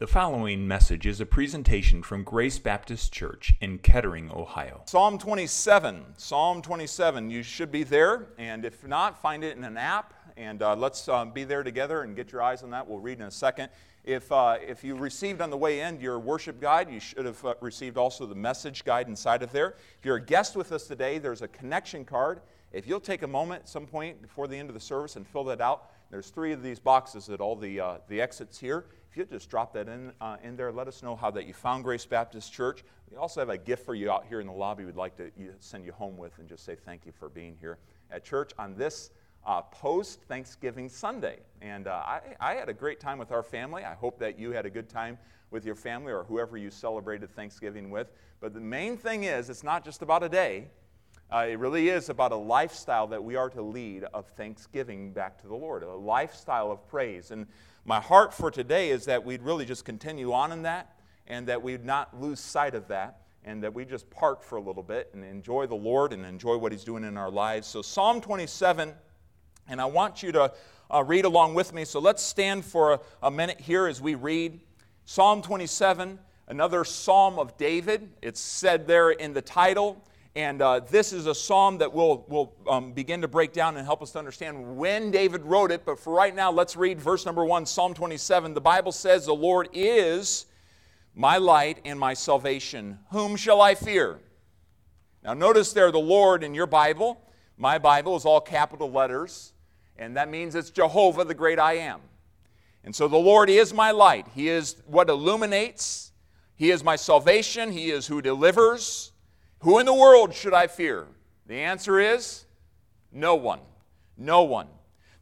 The following message is a presentation from Grace Baptist Church in Kettering, Ohio. Psalm 27. Psalm 27. You should be there, and if not, find it in an app, and uh, let's uh, be there together and get your eyes on that. We'll read in a second. If, uh, if you received on the way in your worship guide, you should have uh, received also the message guide inside of there. If you're a guest with us today, there's a connection card. If you'll take a moment at some point before the end of the service and fill that out, there's three of these boxes at all the, uh, the exits here. If you just drop that in, uh, in there, let us know how that you found Grace Baptist Church. We also have a gift for you out here in the lobby we'd like to send you home with and just say thank you for being here at church on this uh, post Thanksgiving Sunday. And uh, I, I had a great time with our family. I hope that you had a good time with your family or whoever you celebrated Thanksgiving with. But the main thing is, it's not just about a day, uh, it really is about a lifestyle that we are to lead of thanksgiving back to the Lord, a lifestyle of praise. And my heart for today is that we'd really just continue on in that and that we'd not lose sight of that and that we just park for a little bit and enjoy the Lord and enjoy what He's doing in our lives. So, Psalm 27, and I want you to uh, read along with me. So, let's stand for a, a minute here as we read Psalm 27, another psalm of David. It's said there in the title. And uh, this is a psalm that we'll, we'll um, begin to break down and help us to understand when David wrote it. But for right now, let's read verse number one, Psalm 27. The Bible says, The Lord is my light and my salvation. Whom shall I fear? Now, notice there the Lord in your Bible. My Bible is all capital letters, and that means it's Jehovah, the great I am. And so the Lord is my light. He is what illuminates, He is my salvation, He is who delivers. Who in the world should I fear? The answer is no one. No one.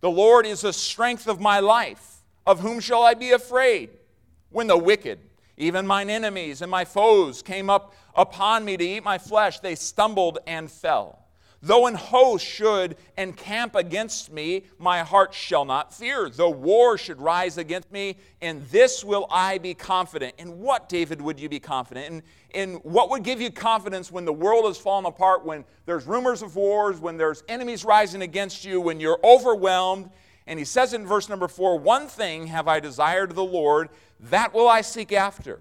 The Lord is the strength of my life. Of whom shall I be afraid? When the wicked, even mine enemies and my foes, came up upon me to eat my flesh, they stumbled and fell. Though an host should encamp against me, my heart shall not fear. Though war should rise against me, in this will I be confident. In what, David, would you be confident? In, in what would give you confidence when the world has fallen apart, when there's rumors of wars, when there's enemies rising against you, when you're overwhelmed? And he says in verse number four, One thing have I desired of the Lord, that will I seek after,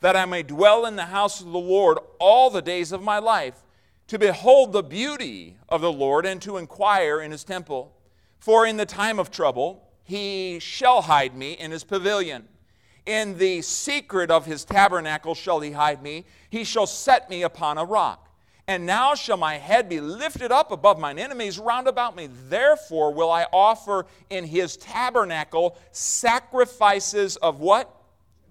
that I may dwell in the house of the Lord all the days of my life to behold the beauty of the Lord and to inquire in his temple. For in the time of trouble he shall hide me in his pavilion. In the secret of his tabernacle shall he hide me. He shall set me upon a rock. And now shall my head be lifted up above mine enemies round about me. Therefore will I offer in his tabernacle sacrifices of what?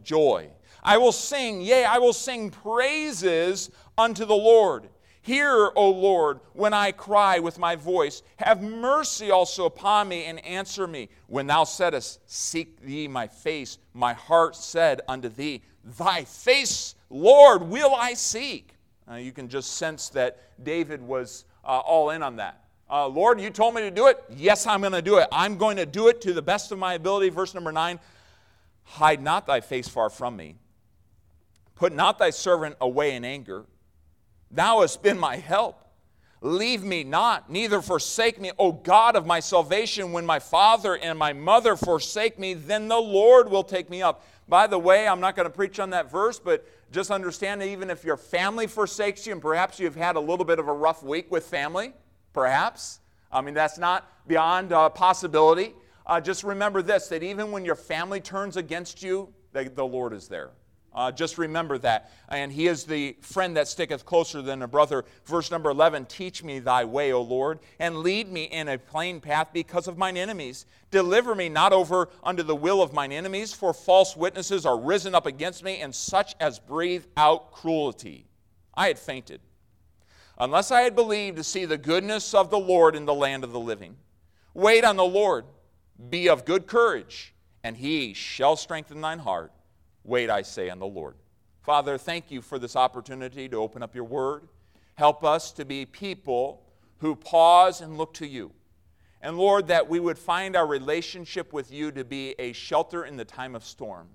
Joy. I will sing, yea, I will sing praises unto the Lord. Hear, O Lord, when I cry with my voice. Have mercy also upon me and answer me. When thou saidst, Seek thee my face, my heart said unto thee, Thy face, Lord, will I seek. Uh, you can just sense that David was uh, all in on that. Uh, Lord, you told me to do it. Yes, I'm going to do it. I'm going to do it to the best of my ability. Verse number nine Hide not thy face far from me. Put not thy servant away in anger. Thou hast been my help. Leave me not, neither forsake me, O God of my salvation. When my father and my mother forsake me, then the Lord will take me up. By the way, I'm not going to preach on that verse, but just understand that even if your family forsakes you, and perhaps you've had a little bit of a rough week with family, perhaps. I mean, that's not beyond uh, possibility. Uh, just remember this that even when your family turns against you, the, the Lord is there. Uh, just remember that. And he is the friend that sticketh closer than a brother. Verse number 11 Teach me thy way, O Lord, and lead me in a plain path because of mine enemies. Deliver me not over unto the will of mine enemies, for false witnesses are risen up against me, and such as breathe out cruelty. I had fainted, unless I had believed to see the goodness of the Lord in the land of the living. Wait on the Lord, be of good courage, and he shall strengthen thine heart. Wait, I say, on the Lord. Father, thank you for this opportunity to open up your word. Help us to be people who pause and look to you. And Lord, that we would find our relationship with you to be a shelter in the time of storm,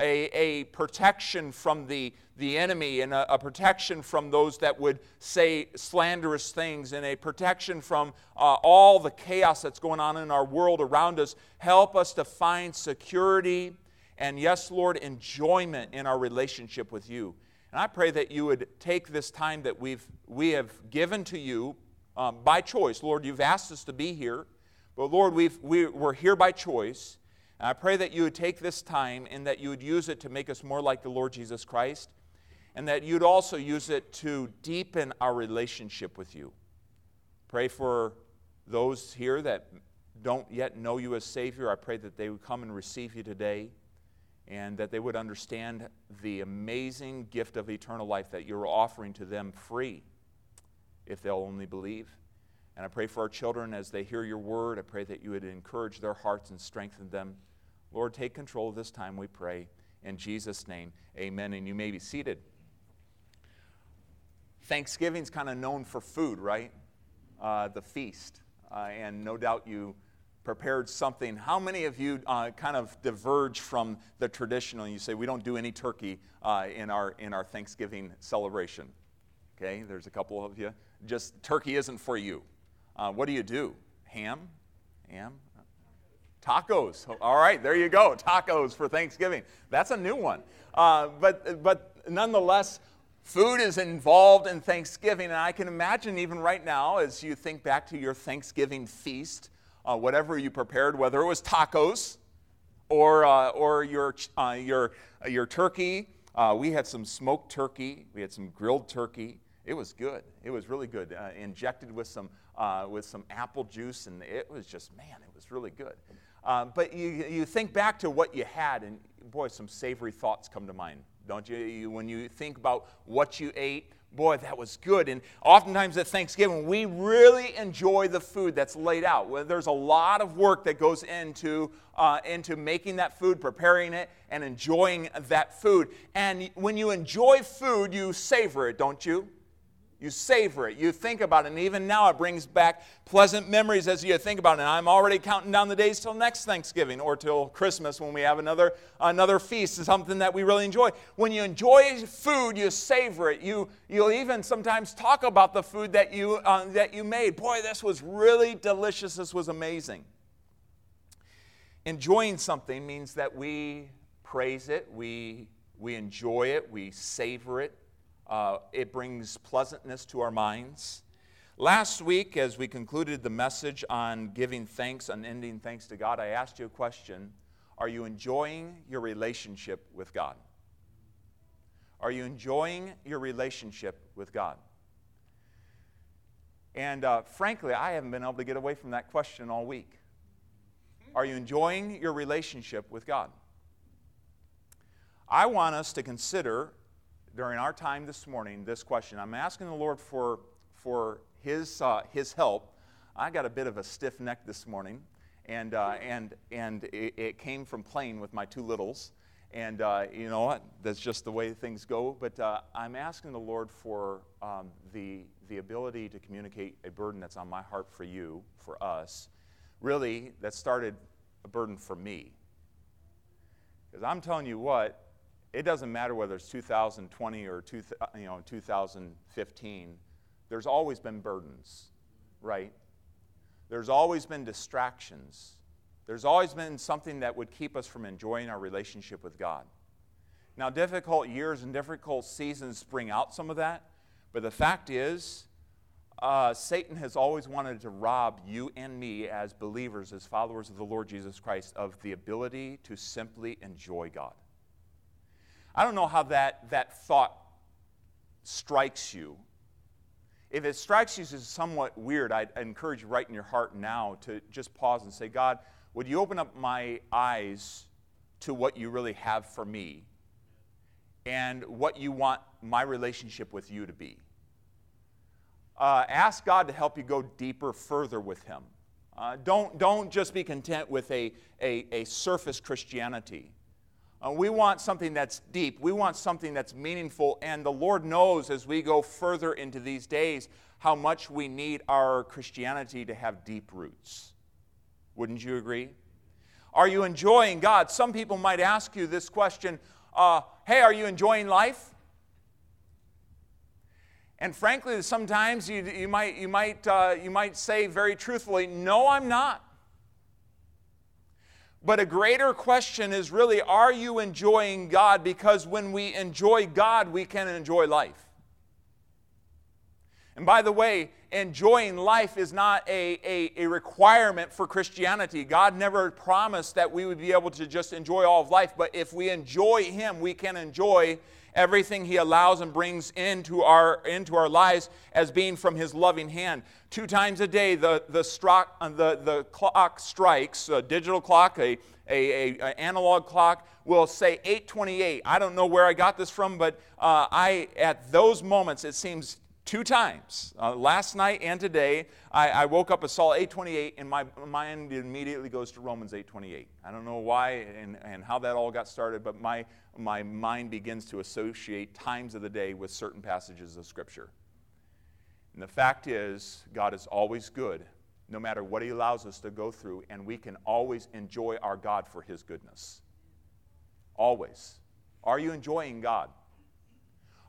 a, a protection from the, the enemy, and a, a protection from those that would say slanderous things, and a protection from uh, all the chaos that's going on in our world around us. Help us to find security and yes, Lord, enjoyment in our relationship with you. And I pray that you would take this time that we've, we have given to you um, by choice. Lord, you've asked us to be here, but Lord, we've, we, we're here by choice. And I pray that you would take this time and that you would use it to make us more like the Lord Jesus Christ, and that you'd also use it to deepen our relationship with you. Pray for those here that don't yet know you as Savior. I pray that they would come and receive you today and that they would understand the amazing gift of eternal life that you're offering to them free if they'll only believe. And I pray for our children as they hear your word. I pray that you would encourage their hearts and strengthen them. Lord, take control of this time, we pray. In Jesus' name, amen. And you may be seated. Thanksgiving's kind of known for food, right? Uh, the feast. Uh, and no doubt you prepared something. How many of you uh, kind of diverge from the traditional? You say we don't do any turkey uh, in our in our Thanksgiving celebration. Okay, there's a couple of you. Just turkey isn't for you. Uh, what do you do? Ham, ham, tacos. All right, there you go. Tacos for Thanksgiving. That's a new one. Uh, but but nonetheless. Food is involved in Thanksgiving, and I can imagine even right now, as you think back to your Thanksgiving feast, uh, whatever you prepared, whether it was tacos or, uh, or your, uh, your, uh, your turkey. Uh, we had some smoked turkey, we had some grilled turkey. It was good. It was really good. Uh, injected with some, with some apple juice, and it was just, man, it was really good. but you, you think back to what you had, and boy, some savory thoughts come to mind, don't you? you when you think about what you ate, boy, that was good. And oftentimes at Thanksgiving, we really enjoy the food that's laid out. Well, there's a lot of work that goes into, uh, into making that food, preparing it, and enjoying that food. And when you enjoy food, you savor it, don't you? You savor it. You think about it. And even now, it brings back pleasant memories as you think about it. And I'm already counting down the days till next Thanksgiving or till Christmas when we have another, another feast, something that we really enjoy. When you enjoy food, you savor it. You, you'll even sometimes talk about the food that you, uh, that you made. Boy, this was really delicious. This was amazing. Enjoying something means that we praise it, we, we enjoy it, we savor it uh, it brings pleasantness to our minds. Last week, as we concluded the message on giving thanks, and ending thanks to God, I asked you a question Are you enjoying your relationship with God? Are you enjoying your relationship with God? And uh, frankly, I haven't been able to get away from that question all week. Are you enjoying your relationship with God? I want us to consider during our time this morning this question. I'm asking the Lord for, for his, uh, his help. I got a bit of a stiff neck this morning, and, uh, and, and it, it, came from playing with my two littles. And uh, you know what? That's just the way things go. But uh, I'm asking the Lord for um, the, the ability to communicate a burden that's on my heart for you, for us. Really, that started a burden for me. Because I'm telling you what, it doesn't matter whether it's 2020 or two, you know, 2015, there's always been burdens, right? There's always been distractions. There's always been something that would keep us from enjoying our relationship with God. Now, difficult years and difficult seasons bring out some of that, but the fact is, uh, Satan has always wanted to rob you and me as believers, as followers of the Lord Jesus Christ, of the ability to simply enjoy God. I don't know how that, that thought strikes you. If it strikes you as somewhat weird, I'd encourage you right in your heart now to just pause and say, God, would you open up my eyes to what you really have for me and what you want my relationship with you to be? Uh, ask God to help you go deeper, further with Him. Uh, don't, don't just be content with a, a, a surface Christianity. Uh, we want something that's deep. We want something that's meaningful. And the Lord knows as we go further into these days how much we need our Christianity to have deep roots. Wouldn't you agree? Are you enjoying God? Some people might ask you this question uh, Hey, are you enjoying life? And frankly, sometimes you, you might, you, might, uh, you might say very truthfully, No, I'm not. But a greater question is really are you enjoying God? Because when we enjoy God, we can enjoy life. And by the way, enjoying life is not a, a, a, requirement for Christianity. God never promised that we would be able to just enjoy all of life, but if we enjoy Him, we can enjoy everything He allows and brings into our, into our lives as being from His loving hand. Two times a day, the, the, struck, uh, the, the clock strikes, a digital clock, a, a, a, a, analog clock will say 828 i don't know where i got this from but uh, i at those moments it seems two times. Uh, last night and today I, I, woke up and saw 828 and my mind immediately goes to romans 828 i don't know why and, and how that all got started but my, my mind begins to associate times of the day with certain passages of scripture. And the fact is god is always good no matter what he allows us to go through and we can always enjoy our god for his goodness. Always. Are you enjoying god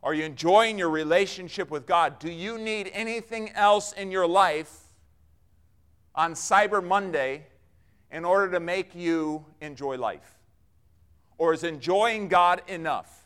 are you enjoying your relationship with God? Do you need anything else in your life on Cyber Monday in order to make you enjoy life? Or is enjoying God enough?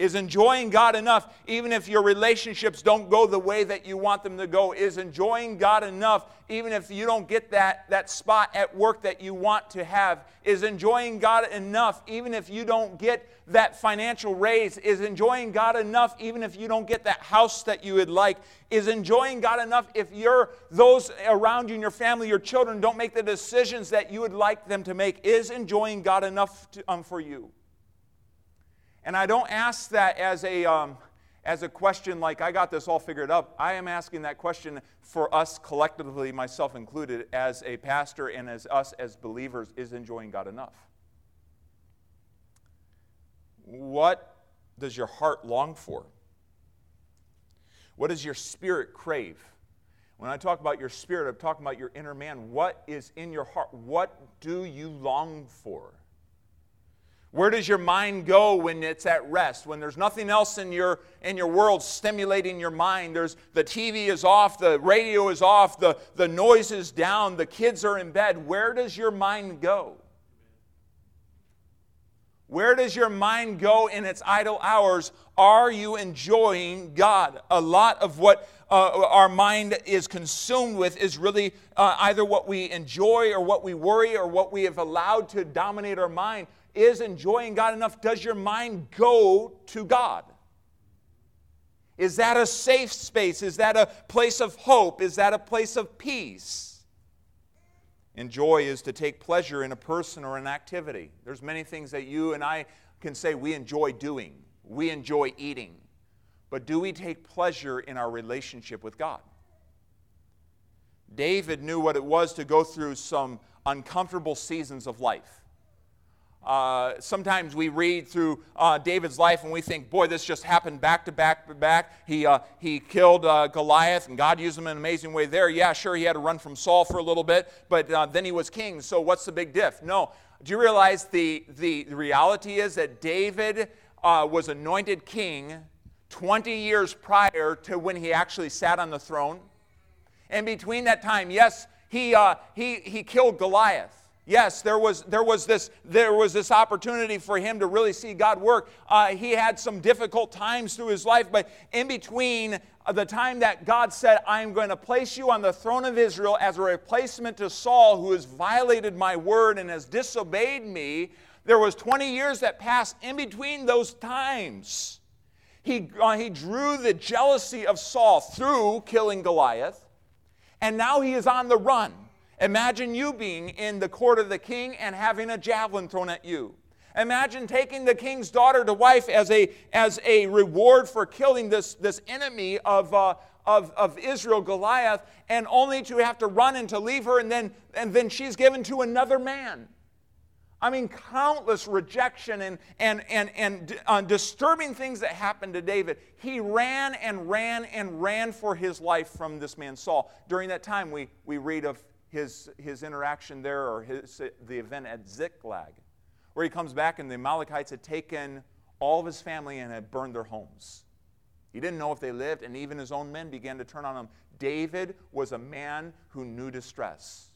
Is enjoying God enough, even if your relationships don't go the way that you want them to go? Is enjoying God enough, even if you don't get that, that spot at work that you want to have? Is enjoying God enough, even if you don't get that financial raise? Is enjoying God enough, even if you don't get that house that you would like? Is enjoying God enough if you're, those around you in your family, your children, don't make the decisions that you would like them to make? Is enjoying God enough to, um, for you? And I don't ask that as a, um, as a question like, I got this all figured up. I am asking that question for us collectively, myself included, as a pastor and as us as believers, is enjoying God enough? What does your heart long for? What does your spirit crave? When I talk about your spirit, I'm talking about your inner man. What is in your heart? What do you long for? Where does your mind go when it's at rest? When there's nothing else in your, in your world stimulating your mind? There's, the TV is off, the radio is off, the, the noise is down, the kids are in bed. Where does your mind go? Where does your mind go in its idle hours? Are you enjoying God? A lot of what uh, our mind is consumed with is really uh, either what we enjoy or what we worry or what we have allowed to dominate our mind is enjoying God enough? Does your mind go to God? Is that a safe space? Is that a place of hope? Is that a place of peace? And joy is to take pleasure in a person or an activity. There's many things that you and I can say we enjoy doing. We enjoy eating. But do we take pleasure in our relationship with God? David knew what it was to go through some uncomfortable seasons of life. Uh, sometimes we read through uh, David's life and we think, boy, this just happened back to back to back. He, uh, he killed uh, Goliath and God used him in an amazing way there. Yeah, sure, he had to run from Saul for a little bit, but uh, then he was king. So what's the big diff? No. Do you realize the, the, reality is that David was anointed king 20 years prior to when he actually sat on the throne? And between that time, yes, he, he, he killed Goliath. Yes, there was, there, was this, there was this opportunity for him to really see God work. Uh, he had some difficult times through his life, but in between uh, the time that God said, I am going to place you on the throne of Israel as a replacement to Saul, who has violated my word and has disobeyed me, there was 20 years that passed in between those times. He, uh, he drew the jealousy of Saul through killing Goliath, and now he is on the run. Imagine you being in the court of the king and having a javelin thrown at you. Imagine taking the king's daughter to wife as a, as a reward for killing this, this enemy of, uh, of, of Israel, Goliath, and only to have to run and to leave her, and then, and then she's given to another man. I mean, countless rejection and, and, and, and uh, disturbing things that happened to David. He ran and ran and ran for his life from this man Saul. During that time, we, we read of his, his interaction there or his, the event at Ziklag, where he comes back and the Amalekites had taken all of his family and had burned their homes. He didn't know if they lived, and even his own men began to turn on him. David was a man who knew distress.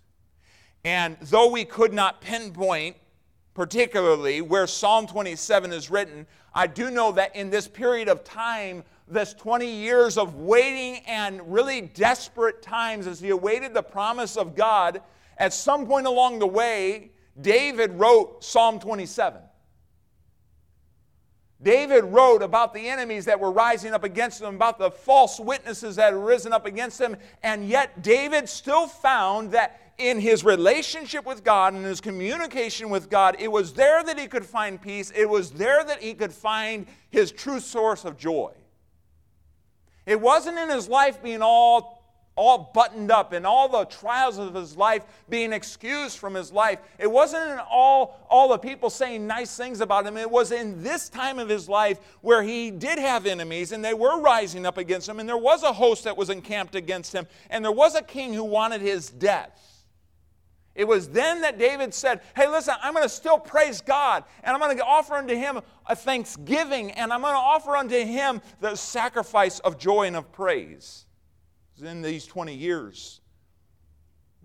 And though we could not pinpoint particularly where Psalm 27 is written, I do know that in this period of time, this 20 years of waiting and really desperate times as he awaited the promise of God, at some point along the way, David wrote Psalm 27. David wrote about the enemies that were rising up against him, about the false witnesses that had risen up against him, and yet David still found that in his relationship with God and his communication with God, it was there that he could find peace. It was there that he could find his true source of joy. It wasn't in his life being all all buttoned up and all the trials of his life being excused from his life. It wasn't in all, all the people saying nice things about him. It was in this time of his life where he did have enemies and they were rising up against him, and there was a host that was encamped against him, and there was a king who wanted his death. It was then that David said, Hey, listen, I'm going to still praise God, and I'm going to offer unto him a thanksgiving, and I'm going to offer unto him the sacrifice of joy and of praise in these 20 years.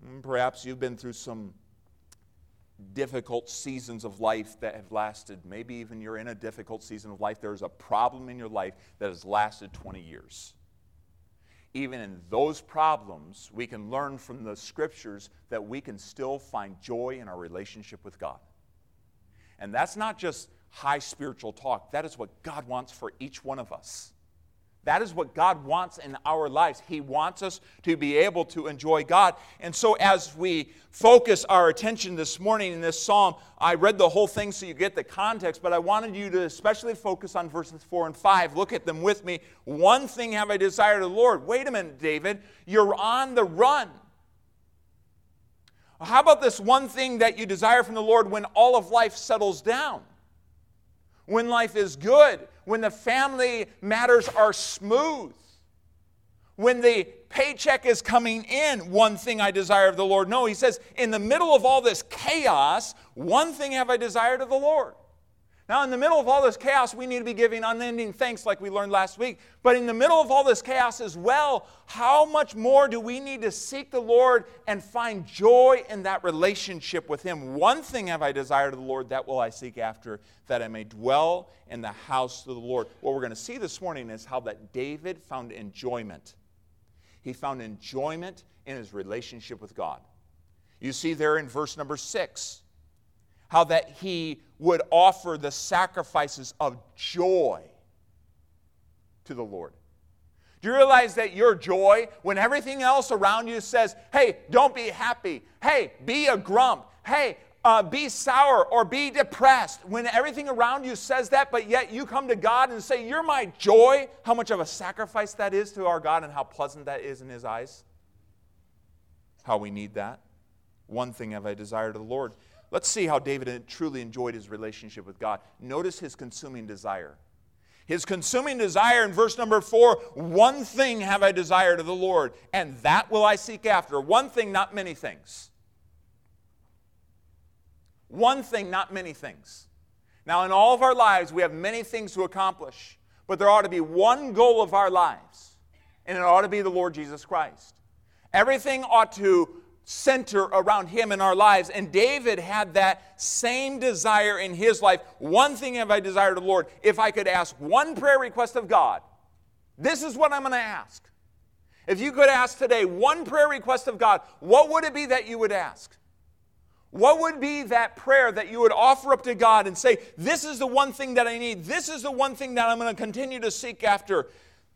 Mm, perhaps you've been through some difficult seasons of life that have lasted. Maybe even you're in a difficult season of life. There's a problem in your life that has lasted 20 years. Even in those problems, we can learn from the scriptures that we can still find joy in our relationship with God. And that's not just high spiritual talk, that is what God wants for each one of us. That is what God wants in our lives. He wants us to be able to enjoy God. And so, as we focus our attention this morning in this psalm, I read the whole thing so you get the context, but I wanted you to especially focus on verses 4 and 5. Look at them with me. One thing have I desired of the Lord. Wait a minute, David. You're on the run. How about this one thing that you desire from the Lord when all of life settles down? When life is good? when the family matters are smooth, when the paycheck is coming in, one thing I desire of the Lord. No, he says, in the middle of all this chaos, one thing have I desired of the Lord. Now, in the middle of all this chaos, we need to be giving unending thanks, like we learned last week. But in the middle of all this chaos as well, how much more do we need to seek the Lord and find joy in that relationship with Him? One thing have I desired of the Lord, that will I seek after, that I may dwell in the house of the Lord. What we're going to see this morning is how that David found enjoyment. He found enjoyment in his relationship with God. You see there in verse number six how that he would offer the sacrifices of joy to the Lord. Do you realize that your joy, when everything else around you says, hey, don't be happy, hey, be a grump, hey, uh, be sour or be depressed, when everything around you says that, but yet you come to God and say, You're my joy, how much of a sacrifice that is to our God and how pleasant that is in His eyes? How we need that. One thing have I desired of the Lord Let's see how David truly enjoyed his relationship with God. Notice his consuming desire. His consuming desire in verse number four one thing have I desired of the Lord, and that will I seek after. One thing, not many things. One thing, not many things. Now, in all of our lives, we have many things to accomplish, but there ought to be one goal of our lives, and it ought to be the Lord Jesus Christ. Everything ought to center around Him in our lives. And David had that same desire in his life. One thing have I desired of the Lord. If I could ask one prayer request of God, this is what I'm going to ask. If you could ask today one prayer request of God, what would it be that you would ask? What would be that prayer that you would offer up to God and say, This is the one thing that I need. This is the one thing that I'm going to continue to seek after.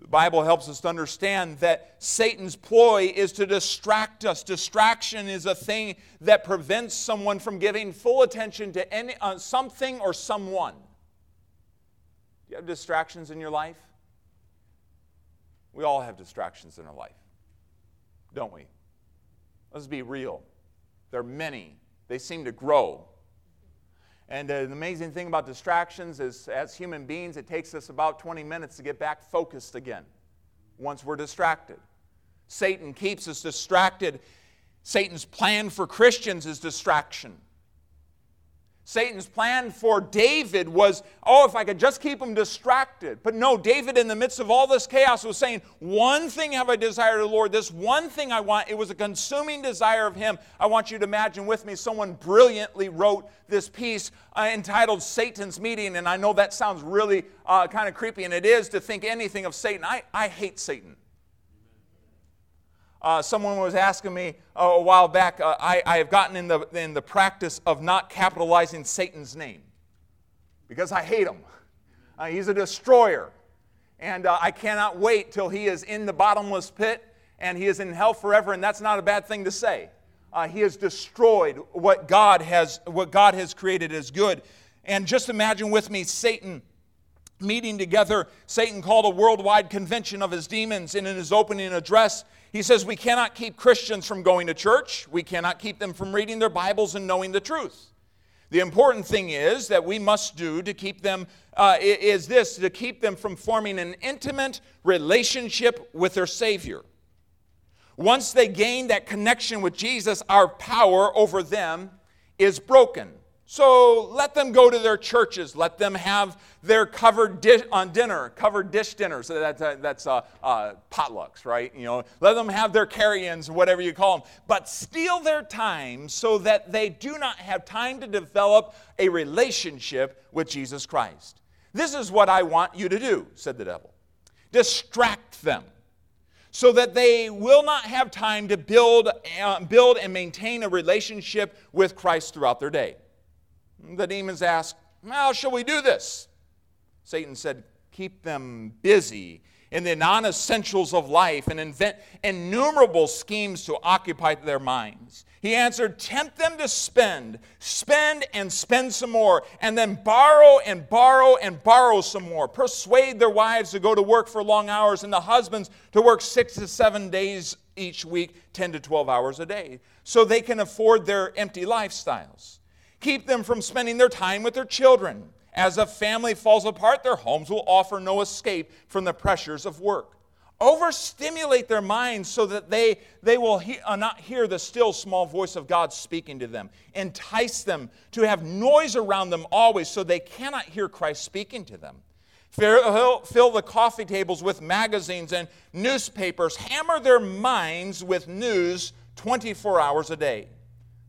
The Bible helps us to understand that Satan's ploy is to distract us. Distraction is a thing that prevents someone from giving full attention to any, uh, something or someone. Do you have distractions in your life? We all have distractions in our life, don't we? Let's be real. There are many, they seem to grow and uh, the amazing thing about distractions is, as human beings, it takes us about 20 minutes to get back focused again once we're distracted. Satan keeps us distracted. Satan's plan for Christians is distraction. Satan's plan for David was, oh, if I could just keep him distracted. But no, David, in the midst of all this chaos, was saying, One thing have I desired of the Lord, this one thing I want. It was a consuming desire of him. I want you to imagine with me, someone brilliantly wrote this piece uh, entitled Satan's Meeting. And I know that sounds really uh, kind of creepy, and it is to think anything of Satan. I, I hate Satan. Uh, someone was asking me uh, a while back, uh, I, I, have gotten in the, in the practice of not capitalizing Satan's name because I hate him. Uh, he's a destroyer. And uh, I cannot wait till he is in the bottomless pit and he is in hell forever, and that's not a bad thing to say. Uh, he has destroyed what God has, what God has created as good. And just imagine with me Satan meeting together. Satan called a worldwide convention of his demons, and in his opening address, he says, We cannot keep Christians from going to church. We cannot keep them from reading their Bibles and knowing the truth. The important thing is that we must do to keep them uh, is this to keep them from forming an intimate relationship with their Savior. Once they gain that connection with Jesus, our power over them is broken. So let them go to their churches. Let them have their covered dish on dinner, covered dish dinners. That's, uh, that's uh, uh, potlucks, right? You know, let them have their carry-ins, whatever you call them. But steal their time so that they do not have time to develop a relationship with Jesus Christ. This is what I want you to do, said the devil. Distract them so that they will not have time to build, uh, build and maintain a relationship with Christ throughout their day. The demons asked, How shall we do this? Satan said, Keep them busy in the non essentials of life and invent innumerable schemes to occupy their minds. He answered, Tempt them to spend, spend and spend some more, and then borrow and borrow and borrow some more. Persuade their wives to go to work for long hours and the husbands to work six to seven days each week, 10 to 12 hours a day, so they can afford their empty lifestyles keep them from spending their time with their children. As a family falls apart, their homes will offer no escape from the pressures of work. Overstimulate their minds so that they, they will he, uh, not hear the still small voice of God speaking to them. Entice them to have noise around them always so they cannot hear Christ speaking to them. Fill, fill the coffee tables with magazines and newspapers. Hammer their minds with news 24 hours a day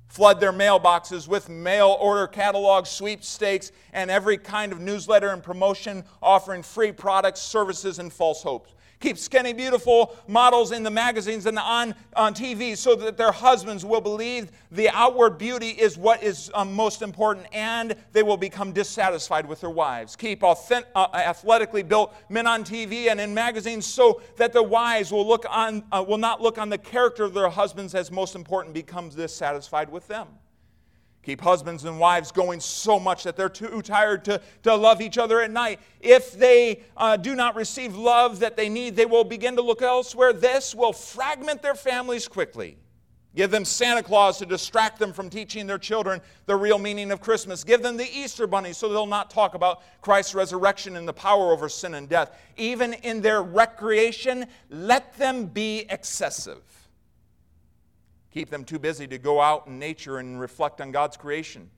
flood their mailboxes with mail order catalogs, sweepstakes, and every kind of newsletter and promotion offering free products, services, and false hopes. Keep skinny, beautiful models in the magazines and on, on TV so that their husbands will believe the outward beauty is what is um, most important and they will become dissatisfied with their wives. Keep authentic, uh, athletically built men on TV and in magazines so that the wives will, look on, uh, will not look on the character of their husbands as most important, becomes dissatisfied with them. Keep husbands and wives going so much that they're too tired to, to love each other at night. If they uh, do not receive love that they need, they will begin to look elsewhere. This will fragment their families quickly. Give them Santa Claus to distract them from teaching their children the real meaning of Christmas. Give them the Easter bunny so they'll not talk about Christ's resurrection and the power over sin and death. Even in their recreation, let them be excessive keep them too busy to go out in nature and reflect on God's creation.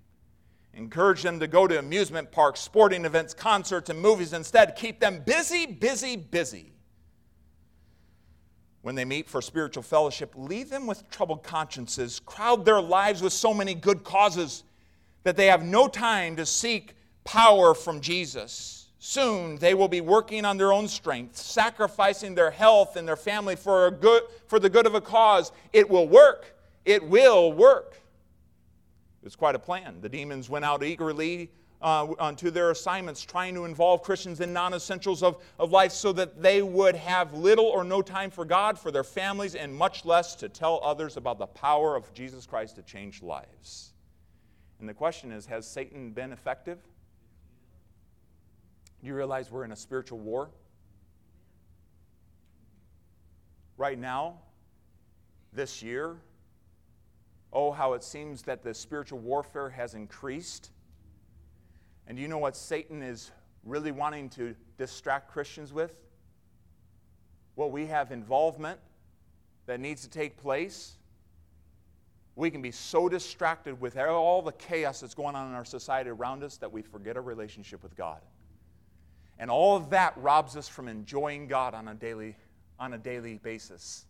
Encourage them to go to amusement parks, sporting events, concerts, and movies instead. Keep them busy, busy, busy. When they meet for spiritual fellowship, leave them with troubled consciences. Crowd their lives with so many good causes that they have no time to seek power from Jesus. Soon they will be working on their own strength, sacrificing their health and their family for, a good, for the good of a cause. It will work. It will work. It was quite a plan. The demons went out eagerly uh, onto their assignments, trying to involve Christians in non essentials of, of life so that they would have little or no time for God, for their families, and much less to tell others about the power of Jesus Christ to change lives. And the question is Has Satan been effective? Do you realize we're in a spiritual war? Right now, this year, oh, how it seems that the spiritual warfare has increased. And do you know what Satan is really wanting to distract Christians with? Well, we have involvement that needs to take place. we can be so distracted with all the chaos that's going on in our society around us that we forget our relationship with God. And all of that robs us from enjoying God on a daily, on a daily basis.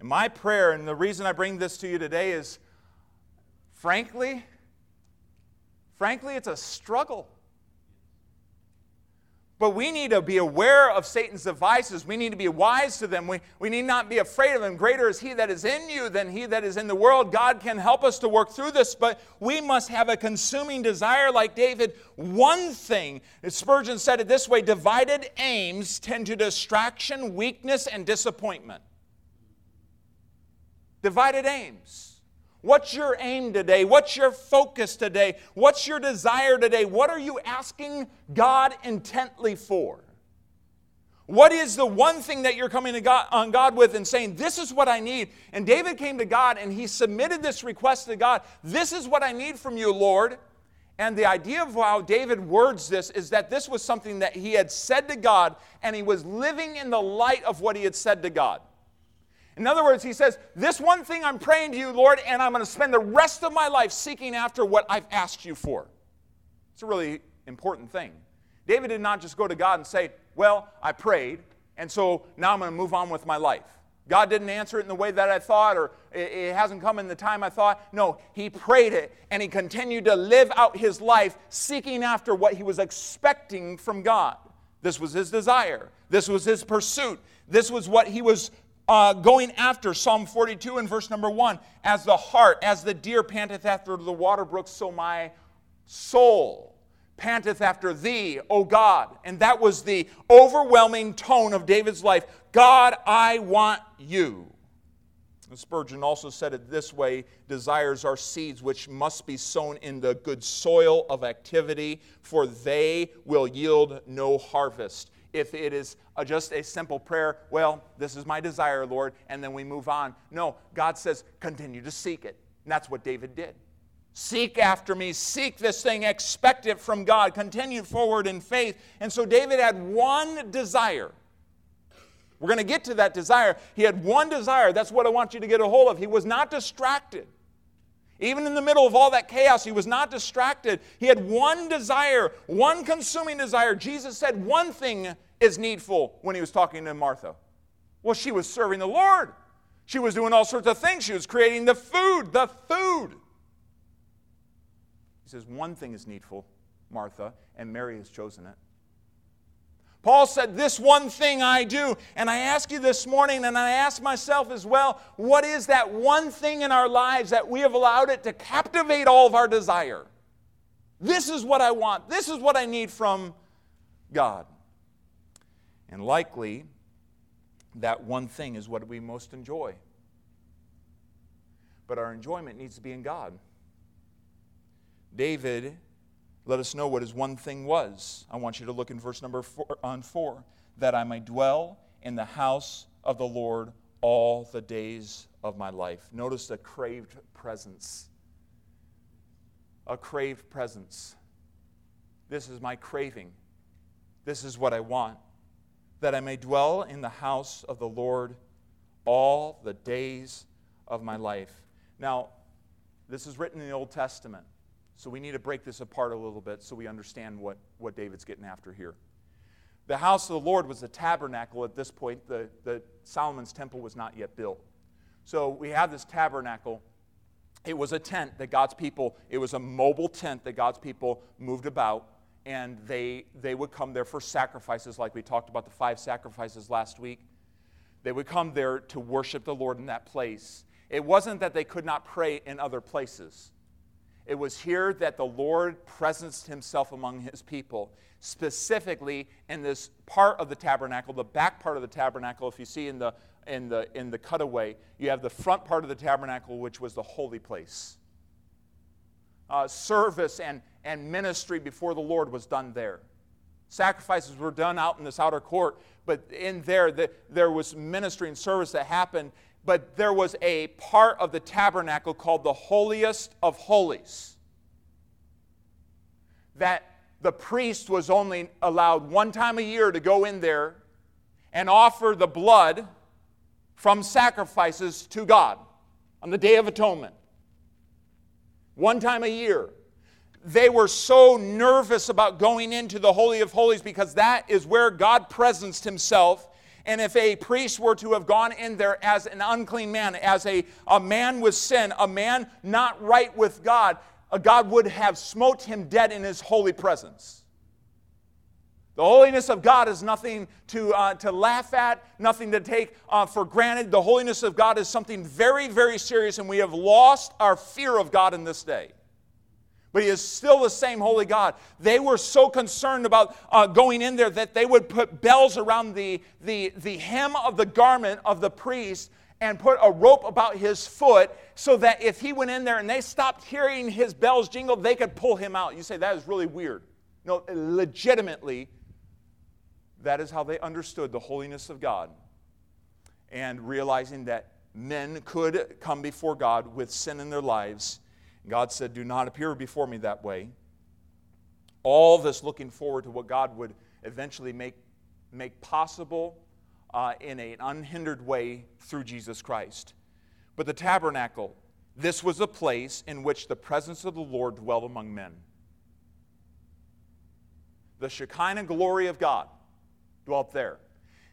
And my prayer, and the reason I bring this to you today is frankly, frankly, it's a struggle. But we need to be aware of Satan's devices. We need to be wise to them. We, we need not be afraid of them. Greater is he that is in you than he that is in the world. God can help us to work through this, but we must have a consuming desire like David. One thing, Spurgeon said it this way divided aims tend to distraction, weakness, and disappointment. Divided aims. What's your aim today? What's your focus today? What's your desire today? What are you asking God intently for? What is the one thing that you're coming to God, on God with and saying, This is what I need? And David came to God and he submitted this request to God. This is what I need from you, Lord. And the idea of how David words this is that this was something that he had said to God and he was living in the light of what he had said to God. In other words, he says, This one thing I'm praying to you, Lord, and I'm going to spend the rest of my life seeking after what I've asked you for. It's a really important thing. David did not just go to God and say, Well, I prayed, and so now I'm going to move on with my life. God didn't answer it in the way that I thought, or it hasn't come in the time I thought. No, he prayed it, and he continued to live out his life seeking after what he was expecting from God. This was his desire, this was his pursuit, this was what he was uh, going after Psalm 42 and verse number 1 as the hart, as the deer panteth after the water brooks, so my soul panteth after thee, O God. And that was the overwhelming tone of David's life God, I want you. And Spurgeon also said it this way desires are seeds which must be sown in the good soil of activity, for they will yield no harvest if it is a, just a simple prayer, well, this is my desire, Lord, and then we move on. No, God says, continue to seek it. And that's what David did. Seek after me, seek this thing, expect it from God, continue forward in faith. And so David had one desire. We're going to get to that desire. He had one desire. That's what I want you to get a hold of. He was not distracted. Even in the middle of all that chaos, he was not distracted. He had one desire, one consuming desire. Jesus said one thing is needful when he was talking to Martha. Well, she was serving the Lord. She was doing all sorts of things. She was creating the food, the food. He says, One thing is needful, Martha, and Mary has chosen it. Paul said, This one thing I do. And I ask you this morning, and I ask myself as well, what is that one thing in our lives that we have allowed it to captivate all of our desire? This is what I want. This is what I need from God. And likely, that one thing is what we most enjoy. But our enjoyment needs to be in God. David let us know what his one thing was. I want you to look in verse number four, on four that I may dwell in the house of the Lord all the days of my life. Notice the craved presence. A craved presence. This is my craving. This is what I want. That I may dwell in the house of the Lord all the days of my life. Now, this is written in the Old Testament. So we need to break this apart a little bit so we understand what, what David's getting after here. The house of the Lord was the tabernacle at this point. The, the Solomon's temple was not yet built. So we have this tabernacle. It was a tent that God's people, it was a mobile tent that God's people moved about, and they, they would come there for sacrifices, like we talked about the five sacrifices last week. They would come there to worship the Lord in that place. It wasn't that they could not pray in other places. It was here that the Lord presenced himself among his people, specifically in this part of the tabernacle, the back part of the tabernacle. If you see in the, in the, in the cutaway, you have the front part of the tabernacle, which was the holy place. Uh, service and, and ministry before the Lord was done there. Sacrifices were done out in this outer court, but in there, the, there was ministry and service that happened but there was a part of the tabernacle called the holiest of holies that the priest was only allowed one time a year to go in there and offer the blood from sacrifices to God on the Day of Atonement. one time a year. They were so nervous about going into the Holy of Holies because that is where God presenced himself. And if a priest were to have gone in there as an unclean man, as a, a man with sin, a man not right with God, God would have smote him dead in his holy presence. The holiness of God is nothing to, uh, to laugh at, nothing to take uh, for granted. The holiness of God is something very, very serious, and we have lost our fear of God in this day. But He is still the same holy God. They were so concerned about uh, going in there that they would put bells around the, the, the hem of the garment of the priest and put a rope about his foot so that if he went in there and they stopped hearing his bells jingle, they could pull him out. You say, that is really weird. No, legitimately, that is how they understood the holiness of God and realizing that men could come before God with sin in their lives. God said, Do not appear before me that way. All this looking forward to what God would eventually make, make possible uh, in an unhindered way through Jesus Christ. But the tabernacle, this was a place in which the presence of the Lord dwelled among men. The Shekinah glory of God dwelt there.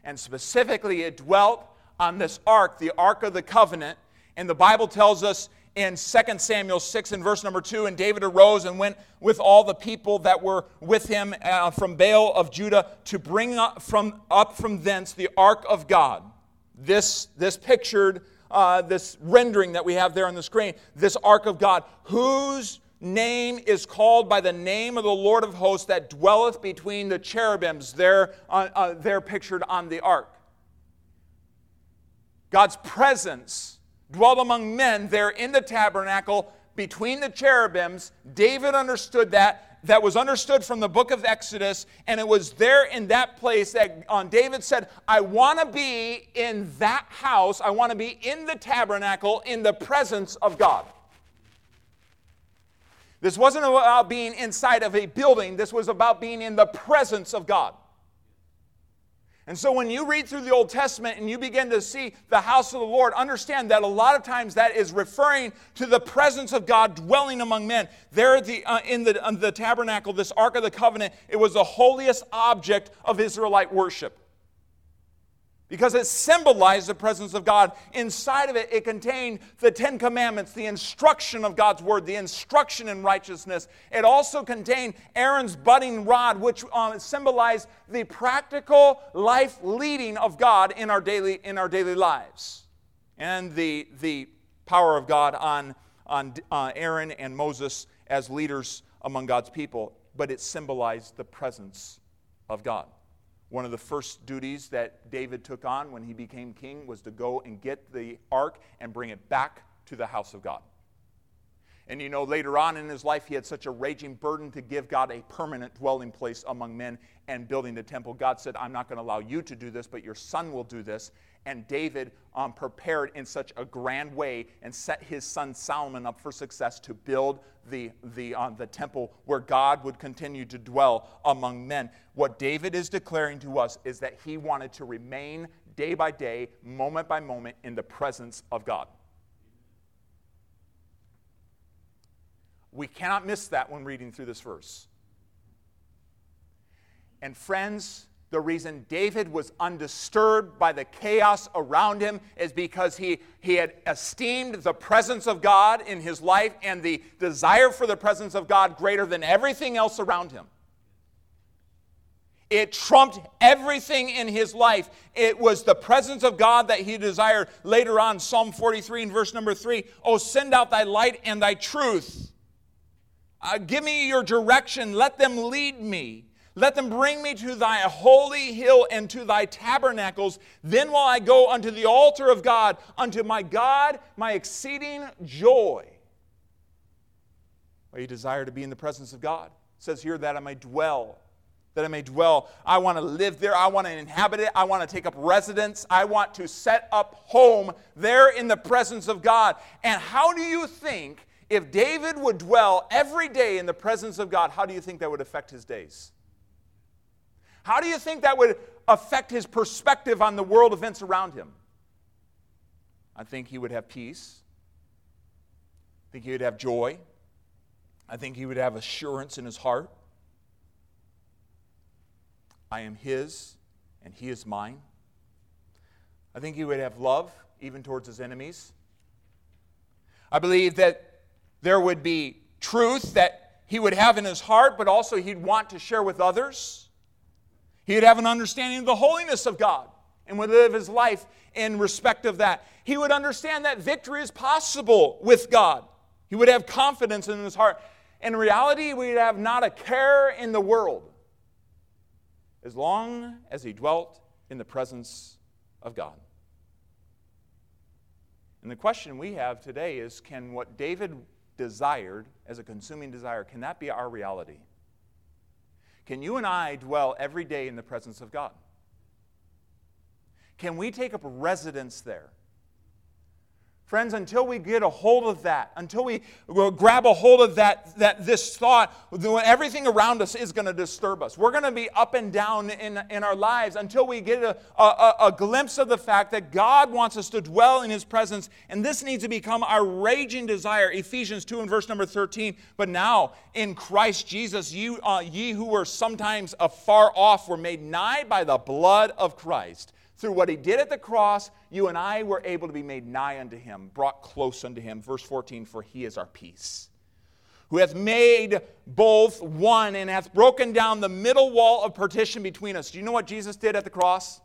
And specifically, it dwelt on this ark, the Ark of the Covenant. And the Bible tells us in 2 Samuel 6 and verse number 2 and David arose and went with all the people that were with him uh, from Baal of Judah to bring up from, up from thence the ark of God. This, this pictured, uh, this rendering that we have there on the screen, this ark of God, whose name is called by the name of the Lord of hosts that dwelleth between the cherubims. There, uh, uh, they're pictured on the ark. God's presence dwelled among men there in the tabernacle between the cherubims. David understood that. That was understood from the book of Exodus, and it was there in that place that on David said, I want to be in that house, I want to be in the tabernacle in the presence of God. This wasn't about being inside of a building, this was about being in the presence of God. And so when you read through the Old Testament and you begin to see the house of the Lord, understand that a lot of times that is referring to the presence of God dwelling among men. There the, uh, in the, uh, the tabernacle, this Ark of the Covenant, it was the holiest object of Israelite worship because it symbolized the presence of God. Inside of it, it contained the Ten Commandments, the instruction of God's Word, the instruction in righteousness. It also contained Aaron's budding rod, which um, symbolized the practical life leading of God in our daily, in our daily lives. And the, the power of God on, on uh, Aaron and Moses as leaders among God's people, but it symbolized the presence of God. One of the first duties that David took on when he became king was to go and get the ark and bring it back to the house of God. And you know, later on in his life, he had such a raging burden to give God a permanent dwelling place among men and building the temple. God said, I'm not going to allow you to do this, but your son will do this. And David um, prepared in such a grand way and set his son Solomon up for success to build the, the, uh, the temple where God would continue to dwell among men. What David is declaring to us is that he wanted to remain day by day, moment by moment, in the presence of God. We cannot miss that when reading through this verse. And friends, the reason David was undisturbed by the chaos around him is because he, he had esteemed the presence of God in his life and the desire for the presence of God greater than everything else around him. It trumped everything in his life. It was the presence of God that he desired. Later on, Psalm 43 and verse number 3 Oh, send out thy light and thy truth uh, give me your direction. Let them lead me. Let them bring me to thy holy hill and to thy tabernacles. Then will I go unto the altar of God, unto my God, my exceeding joy. Well, you desire to be in the presence of God. It says here that I may dwell. That I may dwell. I want to live there. I want to inhabit it. I want to take up residence. I want to set up home there in the presence of God. And how do you think if David would dwell every day in the presence of God, how do you think that would affect his days? How do you think that would affect his perspective on the world events around him? I think he would have peace. I think he would have joy. I think he would have assurance in his heart. I am his and he is mine. I think he would have love even towards his enemies. I believe that there would be truth that he would have in his heart, but also he'd want to share with others. He'd have an understanding of the holiness of God and would live his life in respect of that. He would understand that victory is possible with God. He would have confidence in his heart. In reality, we'd have not a care in the world as long as he dwelt in the presence of God. And the question we have today is can what David desired as a consuming desire, can that be our reality? Can you and I dwell every day in the presence of God? Can we take up residence there? Friends, until we get a hold of that, until we grab a hold of that, that this thought, everything around us is going to disturb us. We're going to be up and down in, in our lives until we get a, a, a glimpse of the fact that God wants us to dwell in His presence. And this needs to become our raging desire. Ephesians 2 and verse number 13. But now, in Christ Jesus, you, uh, ye who were sometimes afar off were made nigh by the blood of Christ. Through what he did at the cross, you and I were able to be made nigh unto him, brought close unto him. Verse 14, for he is our peace, who hath made both one and hath broken down the middle wall of partition between us. Do you know what Jesus did at the cross?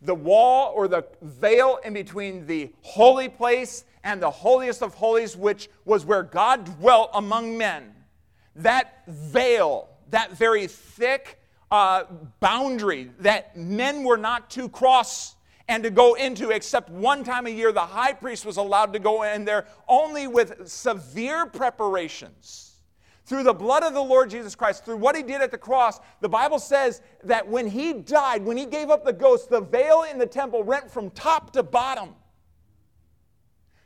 The wall or the veil in between the holy place and the holiest of holies, which was where God dwelt among men, that veil, that very thick, uh, boundary that men were not to cross and to go into except one time a year. The high priest was allowed to go in there only with severe preparations. Through the blood of the Lord Jesus Christ, through what he did at the cross, the Bible says that when he died, when he gave up the ghost, the veil in the temple rent from top to bottom.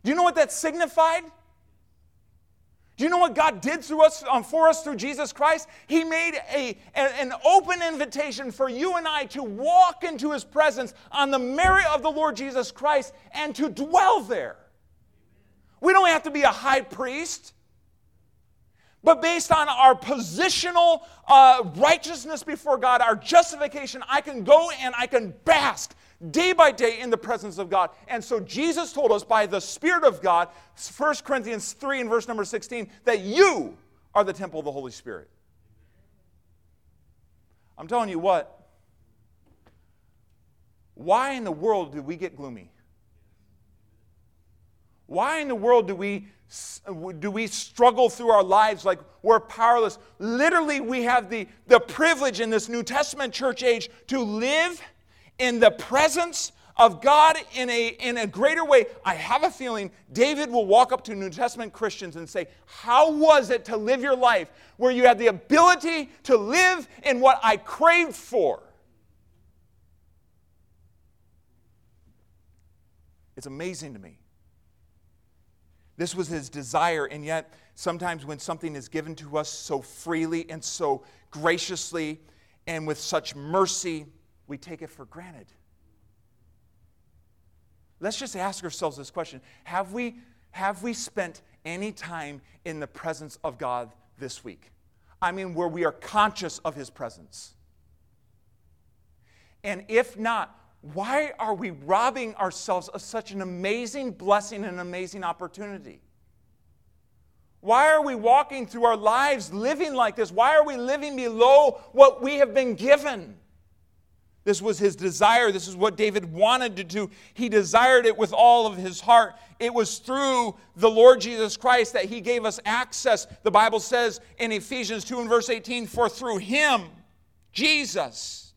Do you know what that signified? Do you know what God did through us, um, for us through Jesus Christ? He made a, an open invitation for you and I to walk into His presence on the merit of the Lord Jesus Christ and to dwell there. We don't have to be a high priest, but based on our positional uh, righteousness before God, our justification, I can go and I can bask day by day in the presence of God. And so Jesus told us by the Spirit of God, 1 Corinthians 3 and verse number 16, that you are the temple of the Holy Spirit. I'm telling you what, why in the world do we get gloomy? Why in the world do we, do we struggle through our lives like we're powerless? Literally, we have the, the privilege in this New Testament church age to live in the presence of God in a, in a greater way, I have a feeling David will walk up to New Testament Christians and say, How was it to live your life where you had the ability to live in what I craved for? It's amazing to me. This was his desire, and yet sometimes when something is given to us so freely and so graciously and with such mercy, we take it for granted. Let's just ask ourselves this question Have we, have we spent any time in the presence of God this week? I mean, where we are conscious of His presence. And if not, why are we robbing ourselves of such an amazing blessing and an amazing opportunity? Why are we walking through our lives living like this? Why are we living below what we have been given? This was his desire. This is what David wanted to do. He desired it with all of his heart. It was through the Lord Jesus Christ that he gave us access. The Bible says in Ephesians 2 and verse 18, For through him, Jesus,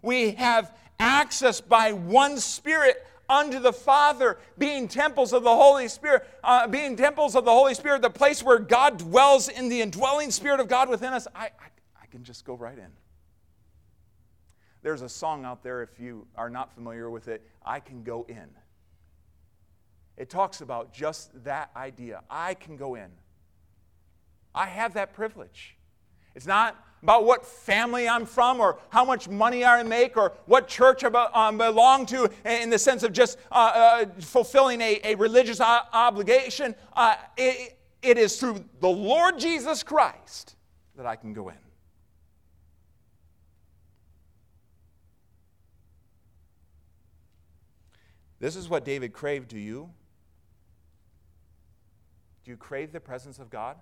we have access by one Spirit unto the Father, being temples of the Holy Spirit, uh, being temples of the Holy Spirit, the place where God dwells in the indwelling Spirit of God within us. I, I, I can just go right in. There's a song out there, if you are not familiar with it, I Can Go In. It talks about just that idea. I can go in. I have that privilege. It's not about what family I'm from or how much money I make or what church I um, belong to in the sense of just uh, uh, fulfilling a, religious obligation. Uh, it is through the Lord Jesus Christ that I can go in. This is what David craved. Do you? Do you crave the presence of God?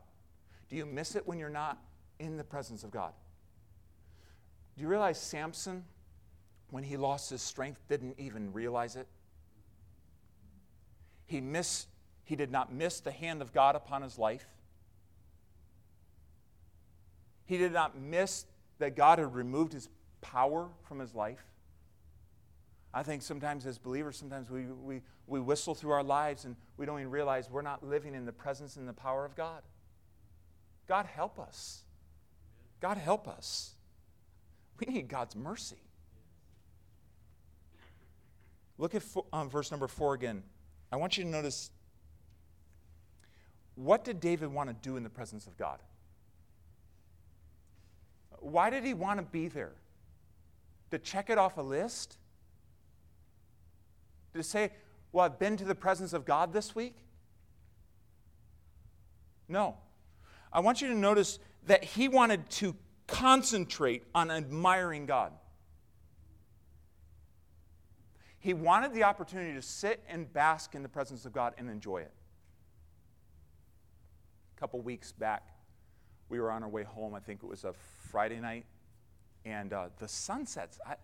Do you miss it when you're not in the presence of God? Do you realize Samson, when he lost his strength, didn't even realize it? He, missed, he did not miss the hand of God upon his life. He did not miss that God had removed his power from his life. I think sometimes as believers, sometimes we, we, we whistle through our lives and we don't even realize we're not living in the presence and the power of God. God help us. God help us. We need God's mercy. Look at um, verse number four again. I want you to notice what did David want to do in the presence of God? Why did he want to be there? To check it off a list? To say, Well, I've been to the presence of God this week? No. I want you to notice that he wanted to concentrate on admiring God. He wanted the opportunity to sit and bask in the presence of God and enjoy it. A couple weeks back, we were on our way home. I think it was a Friday night, and uh, the sunsets. I,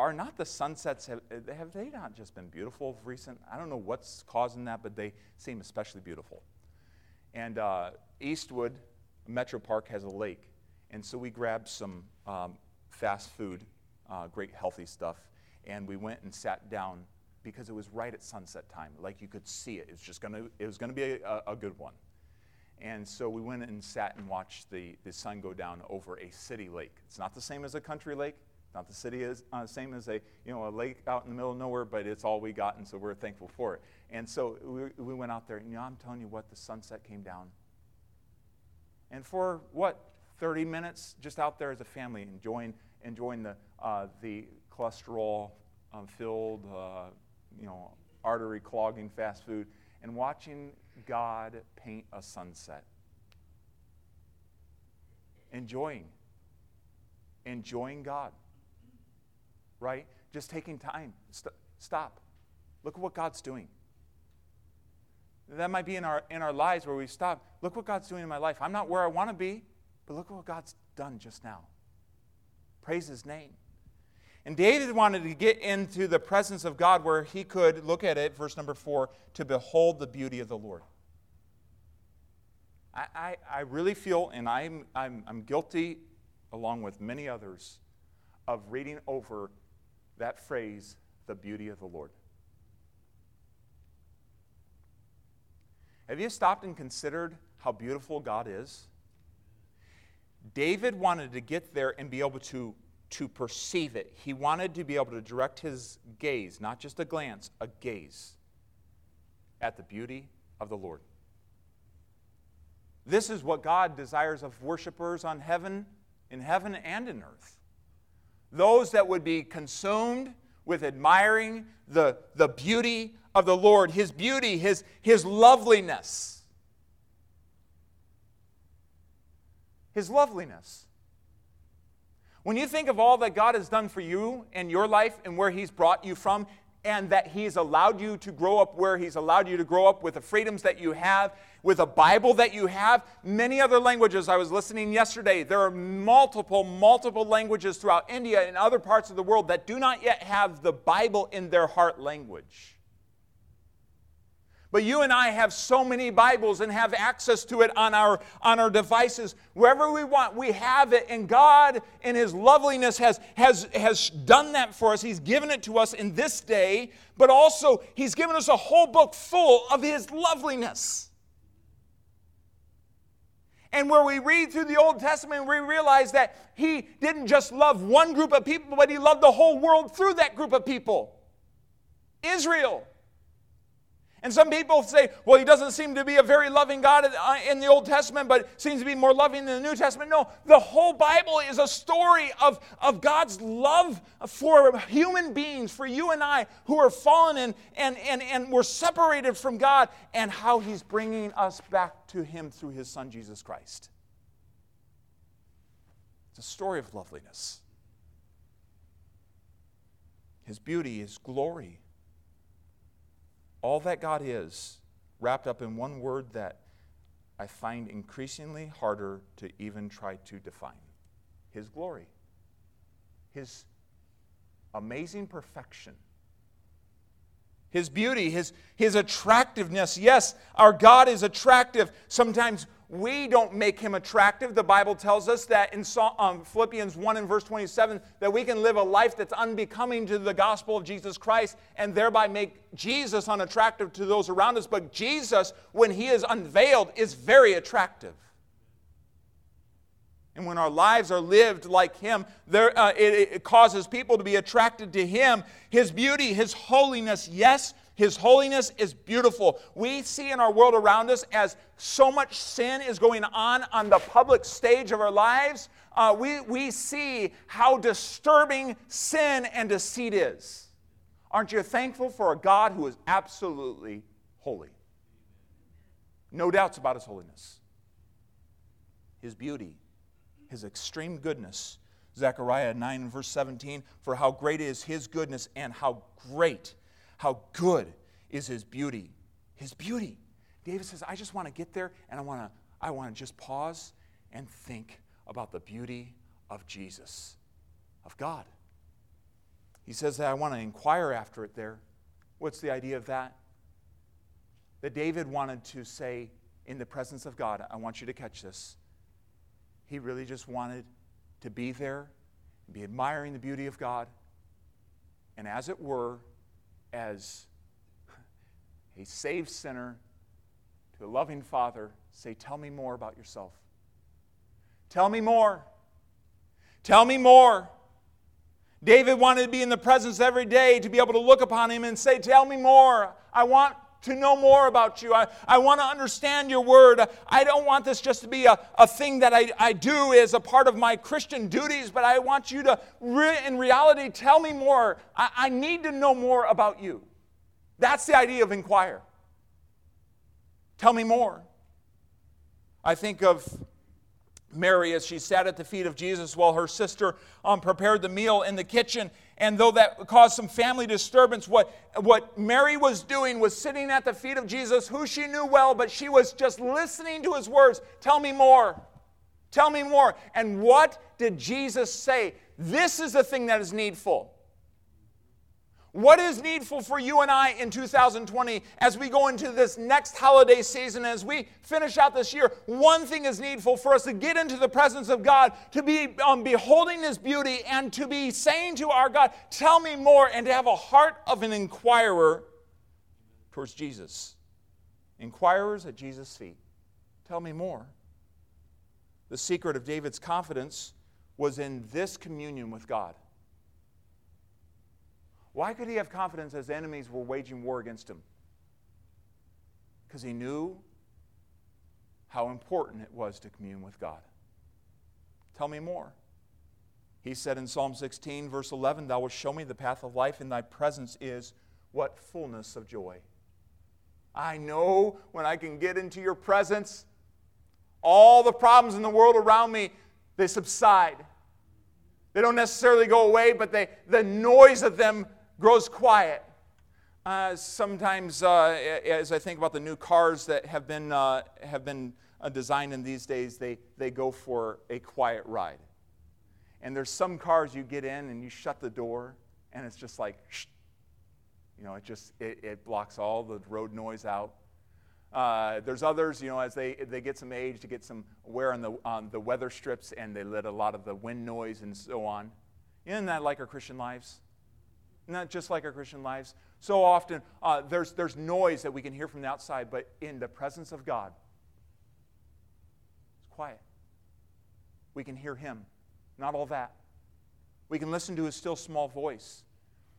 are not the sunsets, have, have they not just been beautiful of recent? I don't know what's causing that, but they seem especially beautiful. And uh, Eastwood Metro Park has a lake. And so we grabbed some um, fast food, uh, great healthy stuff, and we went and sat down because it was right at sunset time. Like you could see it. It was just gonna, it was gonna be a, a good one. And so we went and sat and watched the, the sun go down over a city lake. It's not the same as a country lake, not the city is uh, same as a you know a lake out in the middle of nowhere, but it's all we got, and so we're thankful for it. And so we, we went out there, and you know, I'm telling you what, the sunset came down. And for what 30 minutes, just out there as a family, enjoying enjoying the uh, the cholesterol um, filled, uh, you know, artery clogging fast food, and watching God paint a sunset. Enjoying, enjoying God right? Just taking time. St- stop. Look at what God's doing. That might be in our, in our lives where we stop. Look what God's doing in my life. I'm not where I want to be, but look what God's done just now. Praise His name. And David wanted to get into the presence of God where he could, look at it, verse number four, to behold the beauty of the Lord. I, I, I really feel, and I'm, I'm, I'm guilty, along with many others, of reading over that phrase, the beauty of the Lord. Have you stopped and considered how beautiful God is? David wanted to get there and be able to, to perceive it. He wanted to be able to direct his gaze, not just a glance, a gaze at the beauty of the Lord. This is what God desires of worshipers on heaven, in heaven and in earth those that would be consumed with admiring the, the beauty of the Lord, His beauty, His, His loveliness. His loveliness. When you think of all that God has done for you and your life and where He's brought you from, and that He's allowed you to grow up where He's allowed you to grow up with the freedoms that you have, with a Bible that you have, many other languages. I was listening yesterday. There are multiple, multiple languages throughout India and other parts of the world that do not yet have the Bible in their heart language. But you and I have so many Bibles and have access to it on our, on our devices. Wherever we want, we have it. And God, in His loveliness, has, has, has done that for us. He's given it to us in this day, but also He's given us a whole book full of His loveliness. And where we read through the Old Testament, we realize that He didn't just love one group of people, but He loved the whole world through that group of people Israel. And some people say, well, he doesn't seem to be a very loving God uh, in the Old Testament, but seems to be more loving in the New Testament. No, the whole Bible is a story of, of God's love for human beings, for you and I who are fallen and, and, and, and we're separated from God, and how he's bringing us back to him through his son, Jesus Christ. It's a story of loveliness. His beauty, His glory, all that God is wrapped up in one word that I find increasingly harder to even try to define His glory, His amazing perfection. His beauty, his, his attractiveness. Yes, our God is attractive. Sometimes we don't make him attractive. The Bible tells us that in um, Philippians 1 and verse 27 that we can live a life that's unbecoming to the gospel of Jesus Christ and thereby make Jesus unattractive to those around us. But Jesus, when he is unveiled, is very attractive. And when our lives are lived like Him, there, uh, it, it causes people to be attracted to Him. His beauty, His holiness, yes, his holiness is beautiful. We see in our world around us as so much sin is going on on the public stage of our lives, uh, we, we see how disturbing sin and deceit is. Aren't you thankful for a God who is absolutely holy? No doubts about his holiness, his beauty, his extreme goodness. Zechariah 9, verse 17, for how great is his goodness and how great how good is his beauty. His beauty. David says, I just want to get there and I want to I want to just pause and think about the beauty of Jesus, of God. He says that I want to inquire after it there. What's the idea of that? That David wanted to say in the presence of God, I want you to catch this. He really just wanted to be there be admiring the beauty of God. And as it were, as a saved sinner to a loving father, say, Tell me more about yourself. Tell me more. Tell me more. David wanted to be in the presence every day to be able to look upon him and say, Tell me more. I want to know more about you. I, I want to understand your word. I don't want this just to be a, a thing that I, I do as a part of my Christian duties, but I want you to, re, in reality, tell me more. I, I need to know more about you. That's the idea of inquire. Tell me more. I think of Mary as she sat at the feet of Jesus while her sister um, prepared the meal in the kitchen. And though that caused some family disturbance, what, what Mary was doing was sitting at the feet of Jesus, who she knew well, but she was just listening to his words. Tell me more. Tell me more. And what did Jesus say? This is the thing that is needful. What is needful for you and I in 2020 as we go into this next holiday season, as we finish out this year? One thing is needful for us to get into the presence of God, to be um, beholding His beauty, and to be saying to our God, Tell me more, and to have a heart of an inquirer towards Jesus. Inquirers at Jesus' feet. Tell me more. The secret of David's confidence was in this communion with God. Why could he have confidence as enemies were waging war against him? Because he knew how important it was to commune with God. Tell me more. He said in Psalm 16, verse 11, Thou wilt show me the path of life, in thy presence is what fullness of joy. I know when I can get into your presence, all the problems in the world around me, they subside. They don't necessarily go away, but they, the noise of them grows quiet. Uh, sometimes, uh, as I think about the new cars that have been, uh, have been uh, designed in these days, they, they go for a quiet ride. And there's some cars you get in and you shut the door, and it's just like, shh. you know, it just it, it blocks all the road noise out. Uh, there's others, you know, as they, they get some age to get some wear on the, on the weather strips and they let a lot of the wind noise and so on. Isn't that like our Christian lives? Not just like our Christian lives. So often uh, there's, there's noise that we can hear from the outside, but in the presence of God, it's quiet. We can hear Him, not all that. We can listen to His still small voice.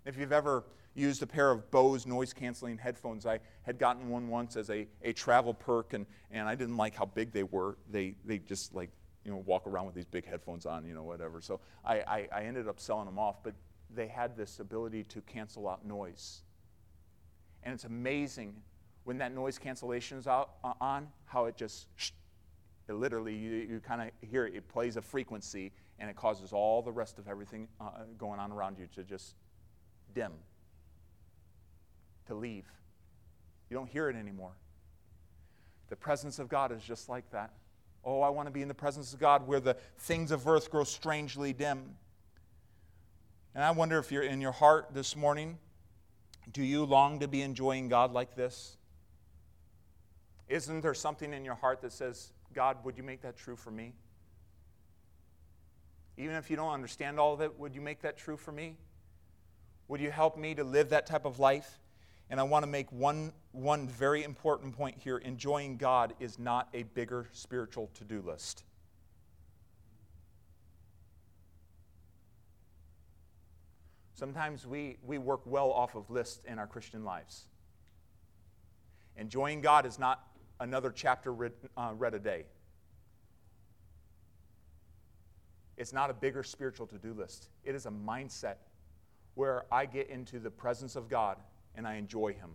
If you've ever used a pair of Bose noise canceling headphones. I had gotten one once as a, a travel perk, and, and I didn't like how big they were. They, they just like, you know, walk around with these big headphones on, you know, whatever. So I, I, I ended up selling them off, but they had this ability to cancel out noise. And it's amazing when that noise cancellation is out, uh, on, how it just, it literally, you, you kind of hear it, it plays a frequency, and it causes all the rest of everything uh, going on around you to just dim, to leave. You don't hear it anymore. The presence of God is just like that. Oh, I want to be in the presence of God where the things of earth grow strangely dim. And I wonder if you're in your heart this morning, do you long to be enjoying God like this? Isn't there something in your heart that says, God, would you make that true for me? Even if you don't understand all of it, would you make that true for me? Would you help me to live that type of life? And I want to make one, one very important point here. Enjoying God is not a bigger spiritual to do list. Sometimes we, we work well off of lists in our Christian lives. Enjoying God is not another chapter read, uh, read a day. It's not a bigger spiritual to do list. It is a mindset where I get into the presence of God and I enjoy Him.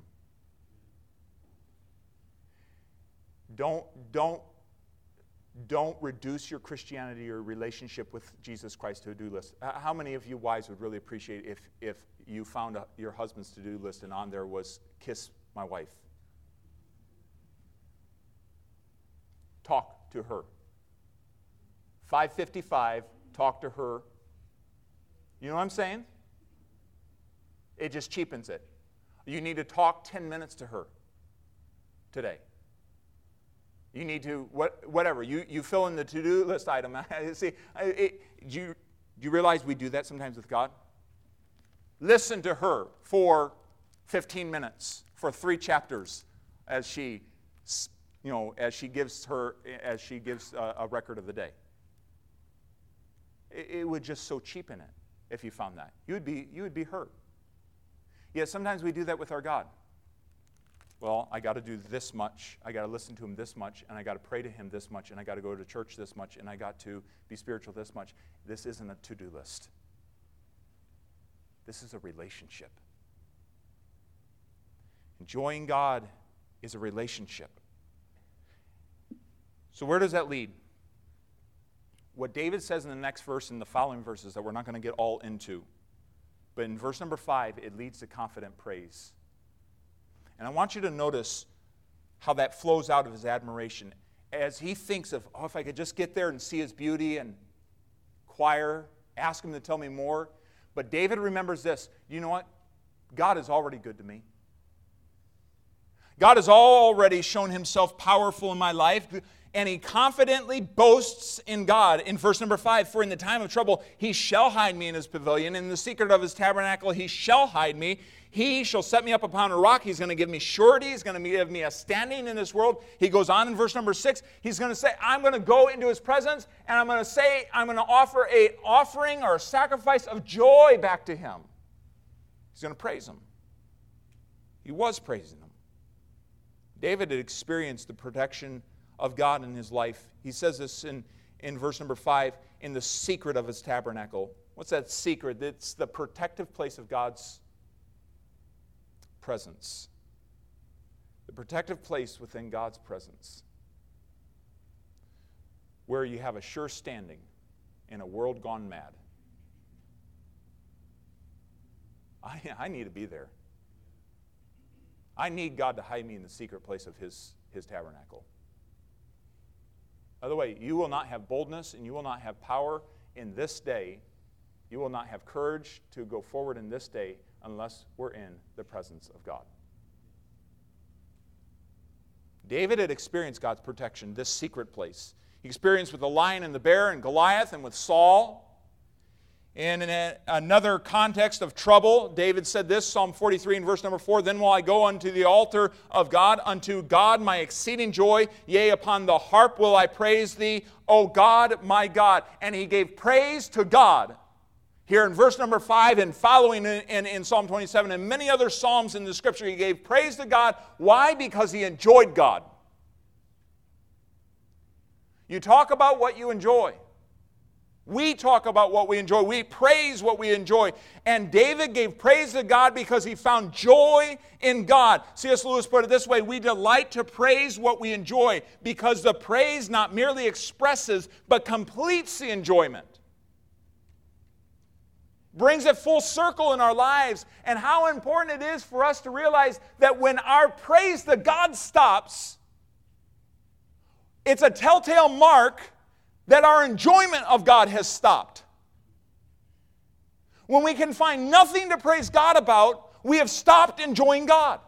Don't, don't, don't reduce your Christianity or relationship with Jesus Christ to a do list. How many of you wives would really appreciate if, if you found a, your husband's to do list and on there was kiss my wife? Talk to her. 555, talk to her. You know what I'm saying? It just cheapens it. You need to talk 10 minutes to her today. You need to, what, whatever, you, you fill in the to do list item. See, it, do, you, do you realize we do that sometimes with God? Listen to her for 15 minutes, for three chapters, as she, you know, as she gives her, as she gives a, a record of the day. It, it would just so cheapen it if you found that. You would be, you would be hurt. Yet sometimes we do that with our God. Well, I got to do this much. I got to listen to him this much, and I got to pray to him this much, and I got to go to church this much, and I got to be spiritual this much. This isn't a to do list. This is a relationship. Enjoying God is a relationship. So, where does that lead? What David says in the next verse and the following verses that we're not going to get all into but in verse number five, it leads to confident praise. And I want you to notice how that flows out of his admiration. As he thinks of, oh, if I could just get there and see his beauty and choir, ask him to tell me more. But David remembers this you know what? God is already good to me. God has already shown himself powerful in my life and he confidently boasts in God in verse number five For in the time of trouble he shall hide me in his pavilion, in the secret of his tabernacle he shall hide me. He shall set me up upon a rock. He's going to give me surety. He's going to give me a standing in this world. He goes on in verse number six. He's going to say, I'm going to go into his presence and I'm going to say, I'm going to offer a offering or a sacrifice of joy back to him. He's going to praise him. He was praising him. David had experienced the protection of God in his life. He says this in, in verse number five in the secret of his tabernacle. What's that secret? It's the protective place of God's presence. The protective place within God's presence, where you have a sure standing in a world gone mad. I, I need to be there. I need God to hide me in the secret place of his, his tabernacle. By the way, you will not have boldness and you will not have power in this day. You will not have courage to go forward in this day unless we're in the presence of God. David had experienced God's protection, this secret place. He experienced with the lion and the bear and Goliath and with Saul. And in a, another context of trouble, David said this Psalm 43 and verse number 4 Then will I go unto the altar of God, unto God my exceeding joy. Yea, upon the harp will I praise thee, O God, my God. And he gave praise to God. Here in verse number five and following in, in, in, Psalm 27 and many other Psalms in the scripture, he gave praise to God. Why? Because he enjoyed God. You talk about what you enjoy. We talk about what we enjoy. We praise what we enjoy. And David gave praise to God because he found joy in God. C.S. Lewis put it this way We delight to praise what we enjoy because the praise not merely expresses, but completes the enjoyment. Brings it full circle in our lives, and how important it is for us to realize that when our praise to God stops, it's a telltale mark that our enjoyment of God has stopped. When we can find nothing to praise God about, we have stopped enjoying God.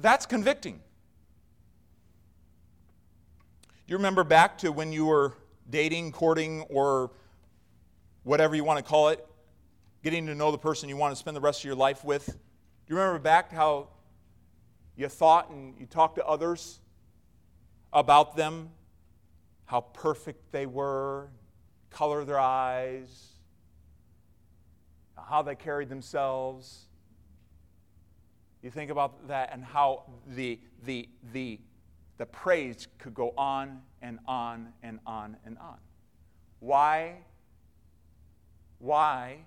That's convicting. You remember back to when you were dating, courting, or whatever you want to call it, getting to know the person you want to spend the rest of your life with? Do you remember back how you thought and you talked to others about them, how perfect they were, color their eyes, how they carried themselves. You think about that and how the, the, the, the praise could go on and on and on and on. Why? Why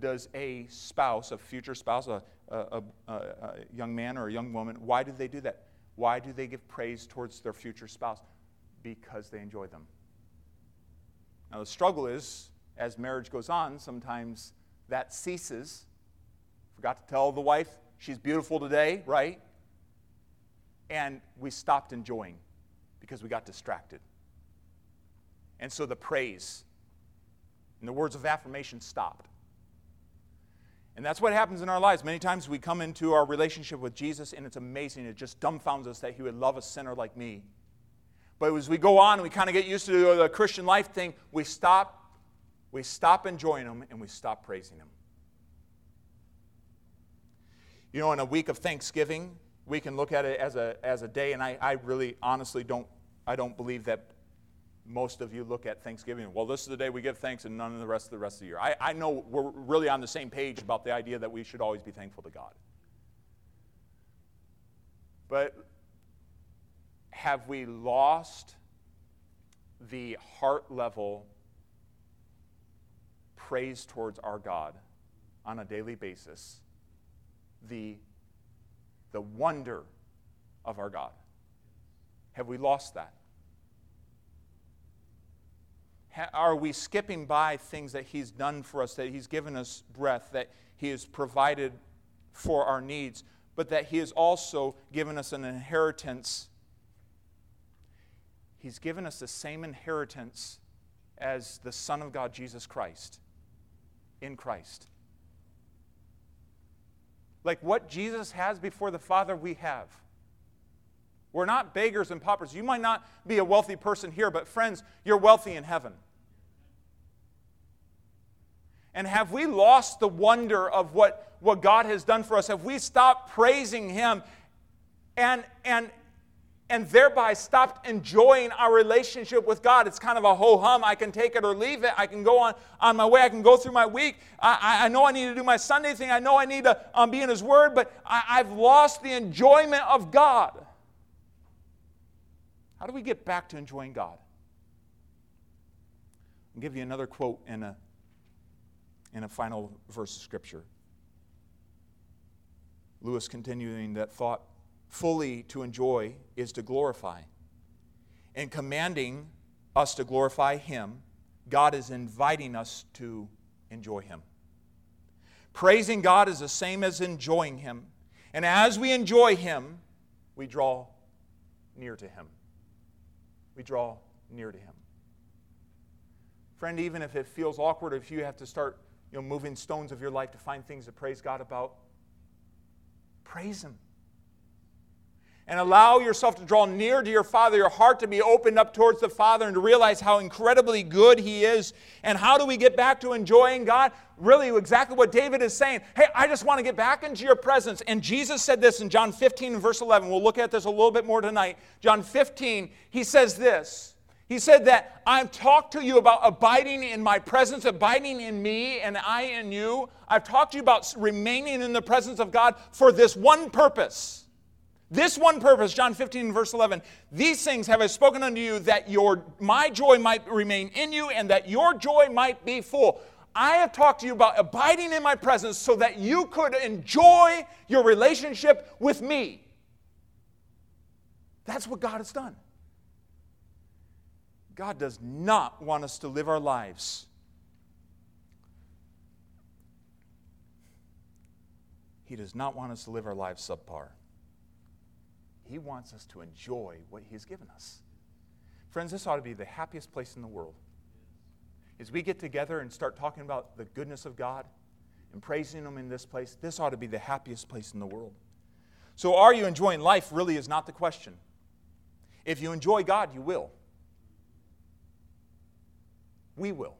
does a spouse, a future spouse, a, a, a, a young man or a young woman, why do they do that? Why do they give praise towards their future spouse? Because they enjoy them. Now, the struggle is, as marriage goes on, sometimes that ceases. Forgot to tell the wife she's beautiful today, right? And we stopped enjoying because we got distracted. And so the praise and the words of affirmation stopped. And that's what happens in our lives. Many times we come into our relationship with Jesus and it's amazing. It just dumbfounds us that He would love a sinner like me. But as we go on we kind of get used to the Christian life thing, we stop, we stop enjoying Him and we stop praising Him. You know, in a week of Thanksgiving, we can look at it as a, as a day, and I, I really honestly don't, I don't believe that most of you look at Thanksgiving, well, this is the day we give thanks and none of the rest of the rest of the year. I, I know we're really on the same page about the idea that we should always be thankful to God. But have we lost the heart level praise towards our God on a daily basis? The, the wonder of our God. Have we lost that? are we skipping by things that He's done for us, that He's given us breath, that He has provided for our needs, but that He has also given us an inheritance? He's given us the same inheritance as the Son of God, Jesus Christ, in Christ. Like what Jesus has before the Father, we have. We're not beggars and paupers. You might not be a wealthy person here, but friends, you're wealthy in heaven. And have we lost the wonder of what, what God has done for us? Have we stopped praising Him and, and, and thereby stopped enjoying our relationship with God? It's kind of a ho hum. I can take it or leave it. I can go on, on my way. I can go through my week. I, I know I need to do my Sunday thing. I know I need to um, be in His Word, but I, I've lost the enjoyment of God. How do we get back to enjoying God? I'll give you another quote in a in a final verse of Scripture. Lewis continuing that thought fully to enjoy is to glorify. In commanding us to glorify Him, God is inviting us to enjoy Him. Praising God is the same as enjoying Him. And as we enjoy Him, we draw near to Him. We draw near to Him. Friend, even if it feels awkward, if you have to start you know, moving stones of your life to find things to praise God about, praise Him. And allow yourself to draw near to your Father, your heart to be opened up towards the Father, and to realize how incredibly good He is. And how do we get back to enjoying God? Really, exactly what David is saying. Hey, I just want to get back into your presence. And Jesus said this in John 15 verse 11. We'll look at this a little bit more tonight. John 15, he says this He said that I've talked to you about abiding in my presence, abiding in me, and I in you. I've talked to you about remaining in the presence of God for this one purpose. This one purpose, John 15, verse 11. These things have I spoken unto you that your, my joy might remain in you and that your joy might be full. I have talked to you about abiding in my presence so that you could enjoy your relationship with me. That's what God has done. God does not want us to live our lives. He does not want us to live our lives subpar. He wants us to enjoy what He has given us. Friends, this ought to be the happiest place in the world. As we get together and start talking about the goodness of God and praising Him in this place, this ought to be the happiest place in the world. So, are you enjoying life? Really is not the question. If you enjoy God, you will. We will.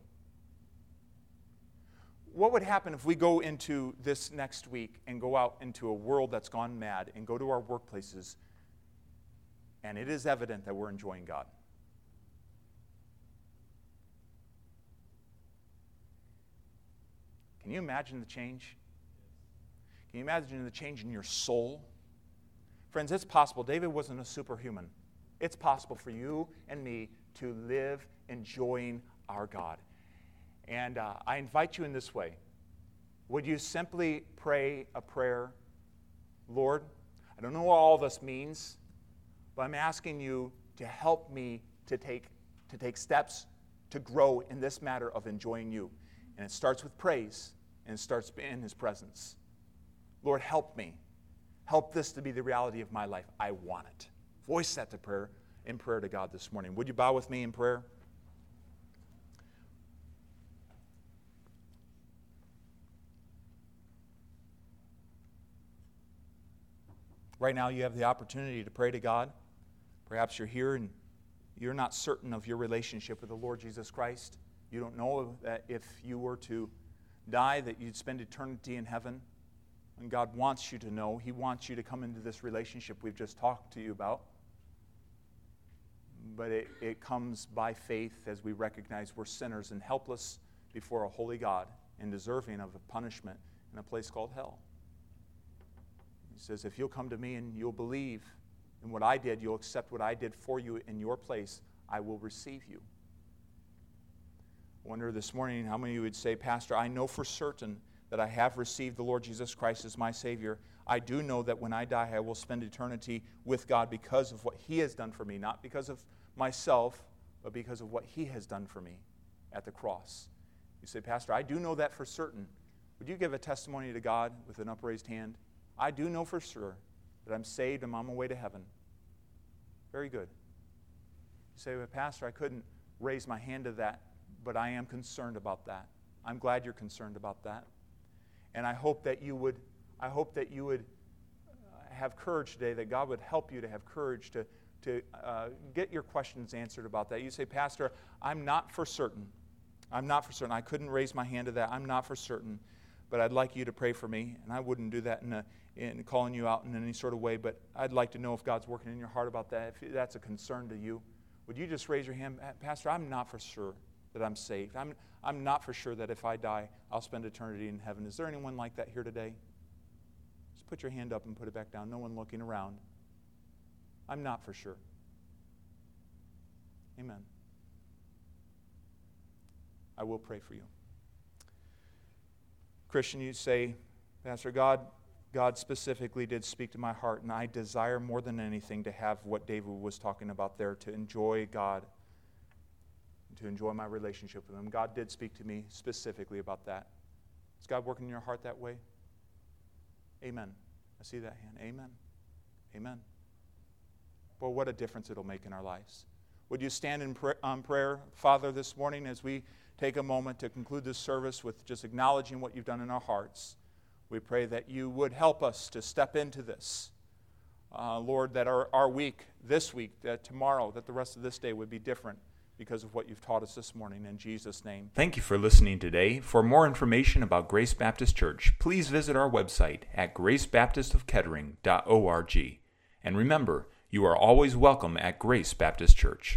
What would happen if we go into this next week and go out into a world that's gone mad and go to our workplaces and it is evident that we're enjoying God? Can you imagine the change? Can you imagine the change in your soul? Friends, it's possible. David wasn't a superhuman. It's possible for you and me to live enjoying our God. And uh, I invite you in this way. Would you simply pray a prayer? Lord, I don't know what all this means, but I'm asking you to help me to take, to take steps to grow in this matter of enjoying you. And it starts with praise and it starts in His presence. Lord, help me. Help this to be the reality of my life. I want it. Voice that to prayer in prayer to God this morning. Would you bow with me in prayer? Right now, you have the opportunity to pray to God. Perhaps you're here and you're not certain of your relationship with the Lord Jesus Christ. You don't know that if you were to die, that you'd spend eternity in heaven. And God wants you to know. He wants you to come into this relationship we've just talked to you about. But it, it comes by faith as we recognize we're sinners and helpless before a holy God and deserving of a punishment in a place called hell. He says, If you'll come to me and you'll believe in what I did, you'll accept what I did for you in your place, I will receive you. I wonder this morning how many of you would say, Pastor, I know for certain that I have received the Lord Jesus Christ as my Savior. I do know that when I die, I will spend eternity with God because of what He has done for me, not because of myself, but because of what He has done for me at the cross. You say, Pastor, I do know that for certain. Would you give a testimony to God with an upraised hand? I do know for sure that I'm saved and I'm on my way to heaven. Very good. You say, well, Pastor, I couldn't raise my hand to that, but I am concerned about that. I'm glad you're concerned about that. And I hope that you would, I hope that you would uh, have courage today, that God would help you to have courage to, to uh, get your questions answered about that. You say, Pastor, I'm not for certain. I'm not for certain. I couldn't raise my hand to that. I'm not for certain. But I'd like you to pray for me. And I wouldn't do that in a, in calling you out in any sort of way, but I'd like to know if God's working in your heart about that. If that's a concern to you, would you just raise your hand? Pastor, I'm not for sure that I'm saved. I'm, I'm not for sure that if I die, I'll spend eternity in heaven. Is there anyone like that here today? Just put your hand up and put it back down. No one looking around. I'm not for sure. Amen. I will pray for you. Christian, you say, Pastor, God, God specifically did speak to my heart, and I desire more than anything to have what David was talking about there to enjoy God, to enjoy my relationship with Him. God did speak to me specifically about that. Is God working in your heart that way? Amen. I see that hand. Amen. Amen. Well, what a difference it'll make in our lives. Would you stand in on um, prayer, Father, this morning as we take a moment to conclude this service with just acknowledging what you've done in our hearts? We pray that you would help us to step into this. Uh, Lord, that our, our week, this week, that tomorrow, that the rest of this day would be different because of what you've taught us this morning. In Jesus' name. Thank you for listening today. For more information about Grace Baptist Church, please visit our website at gracebaptistofkettering.org. And remember, you are always welcome at Grace Baptist Church.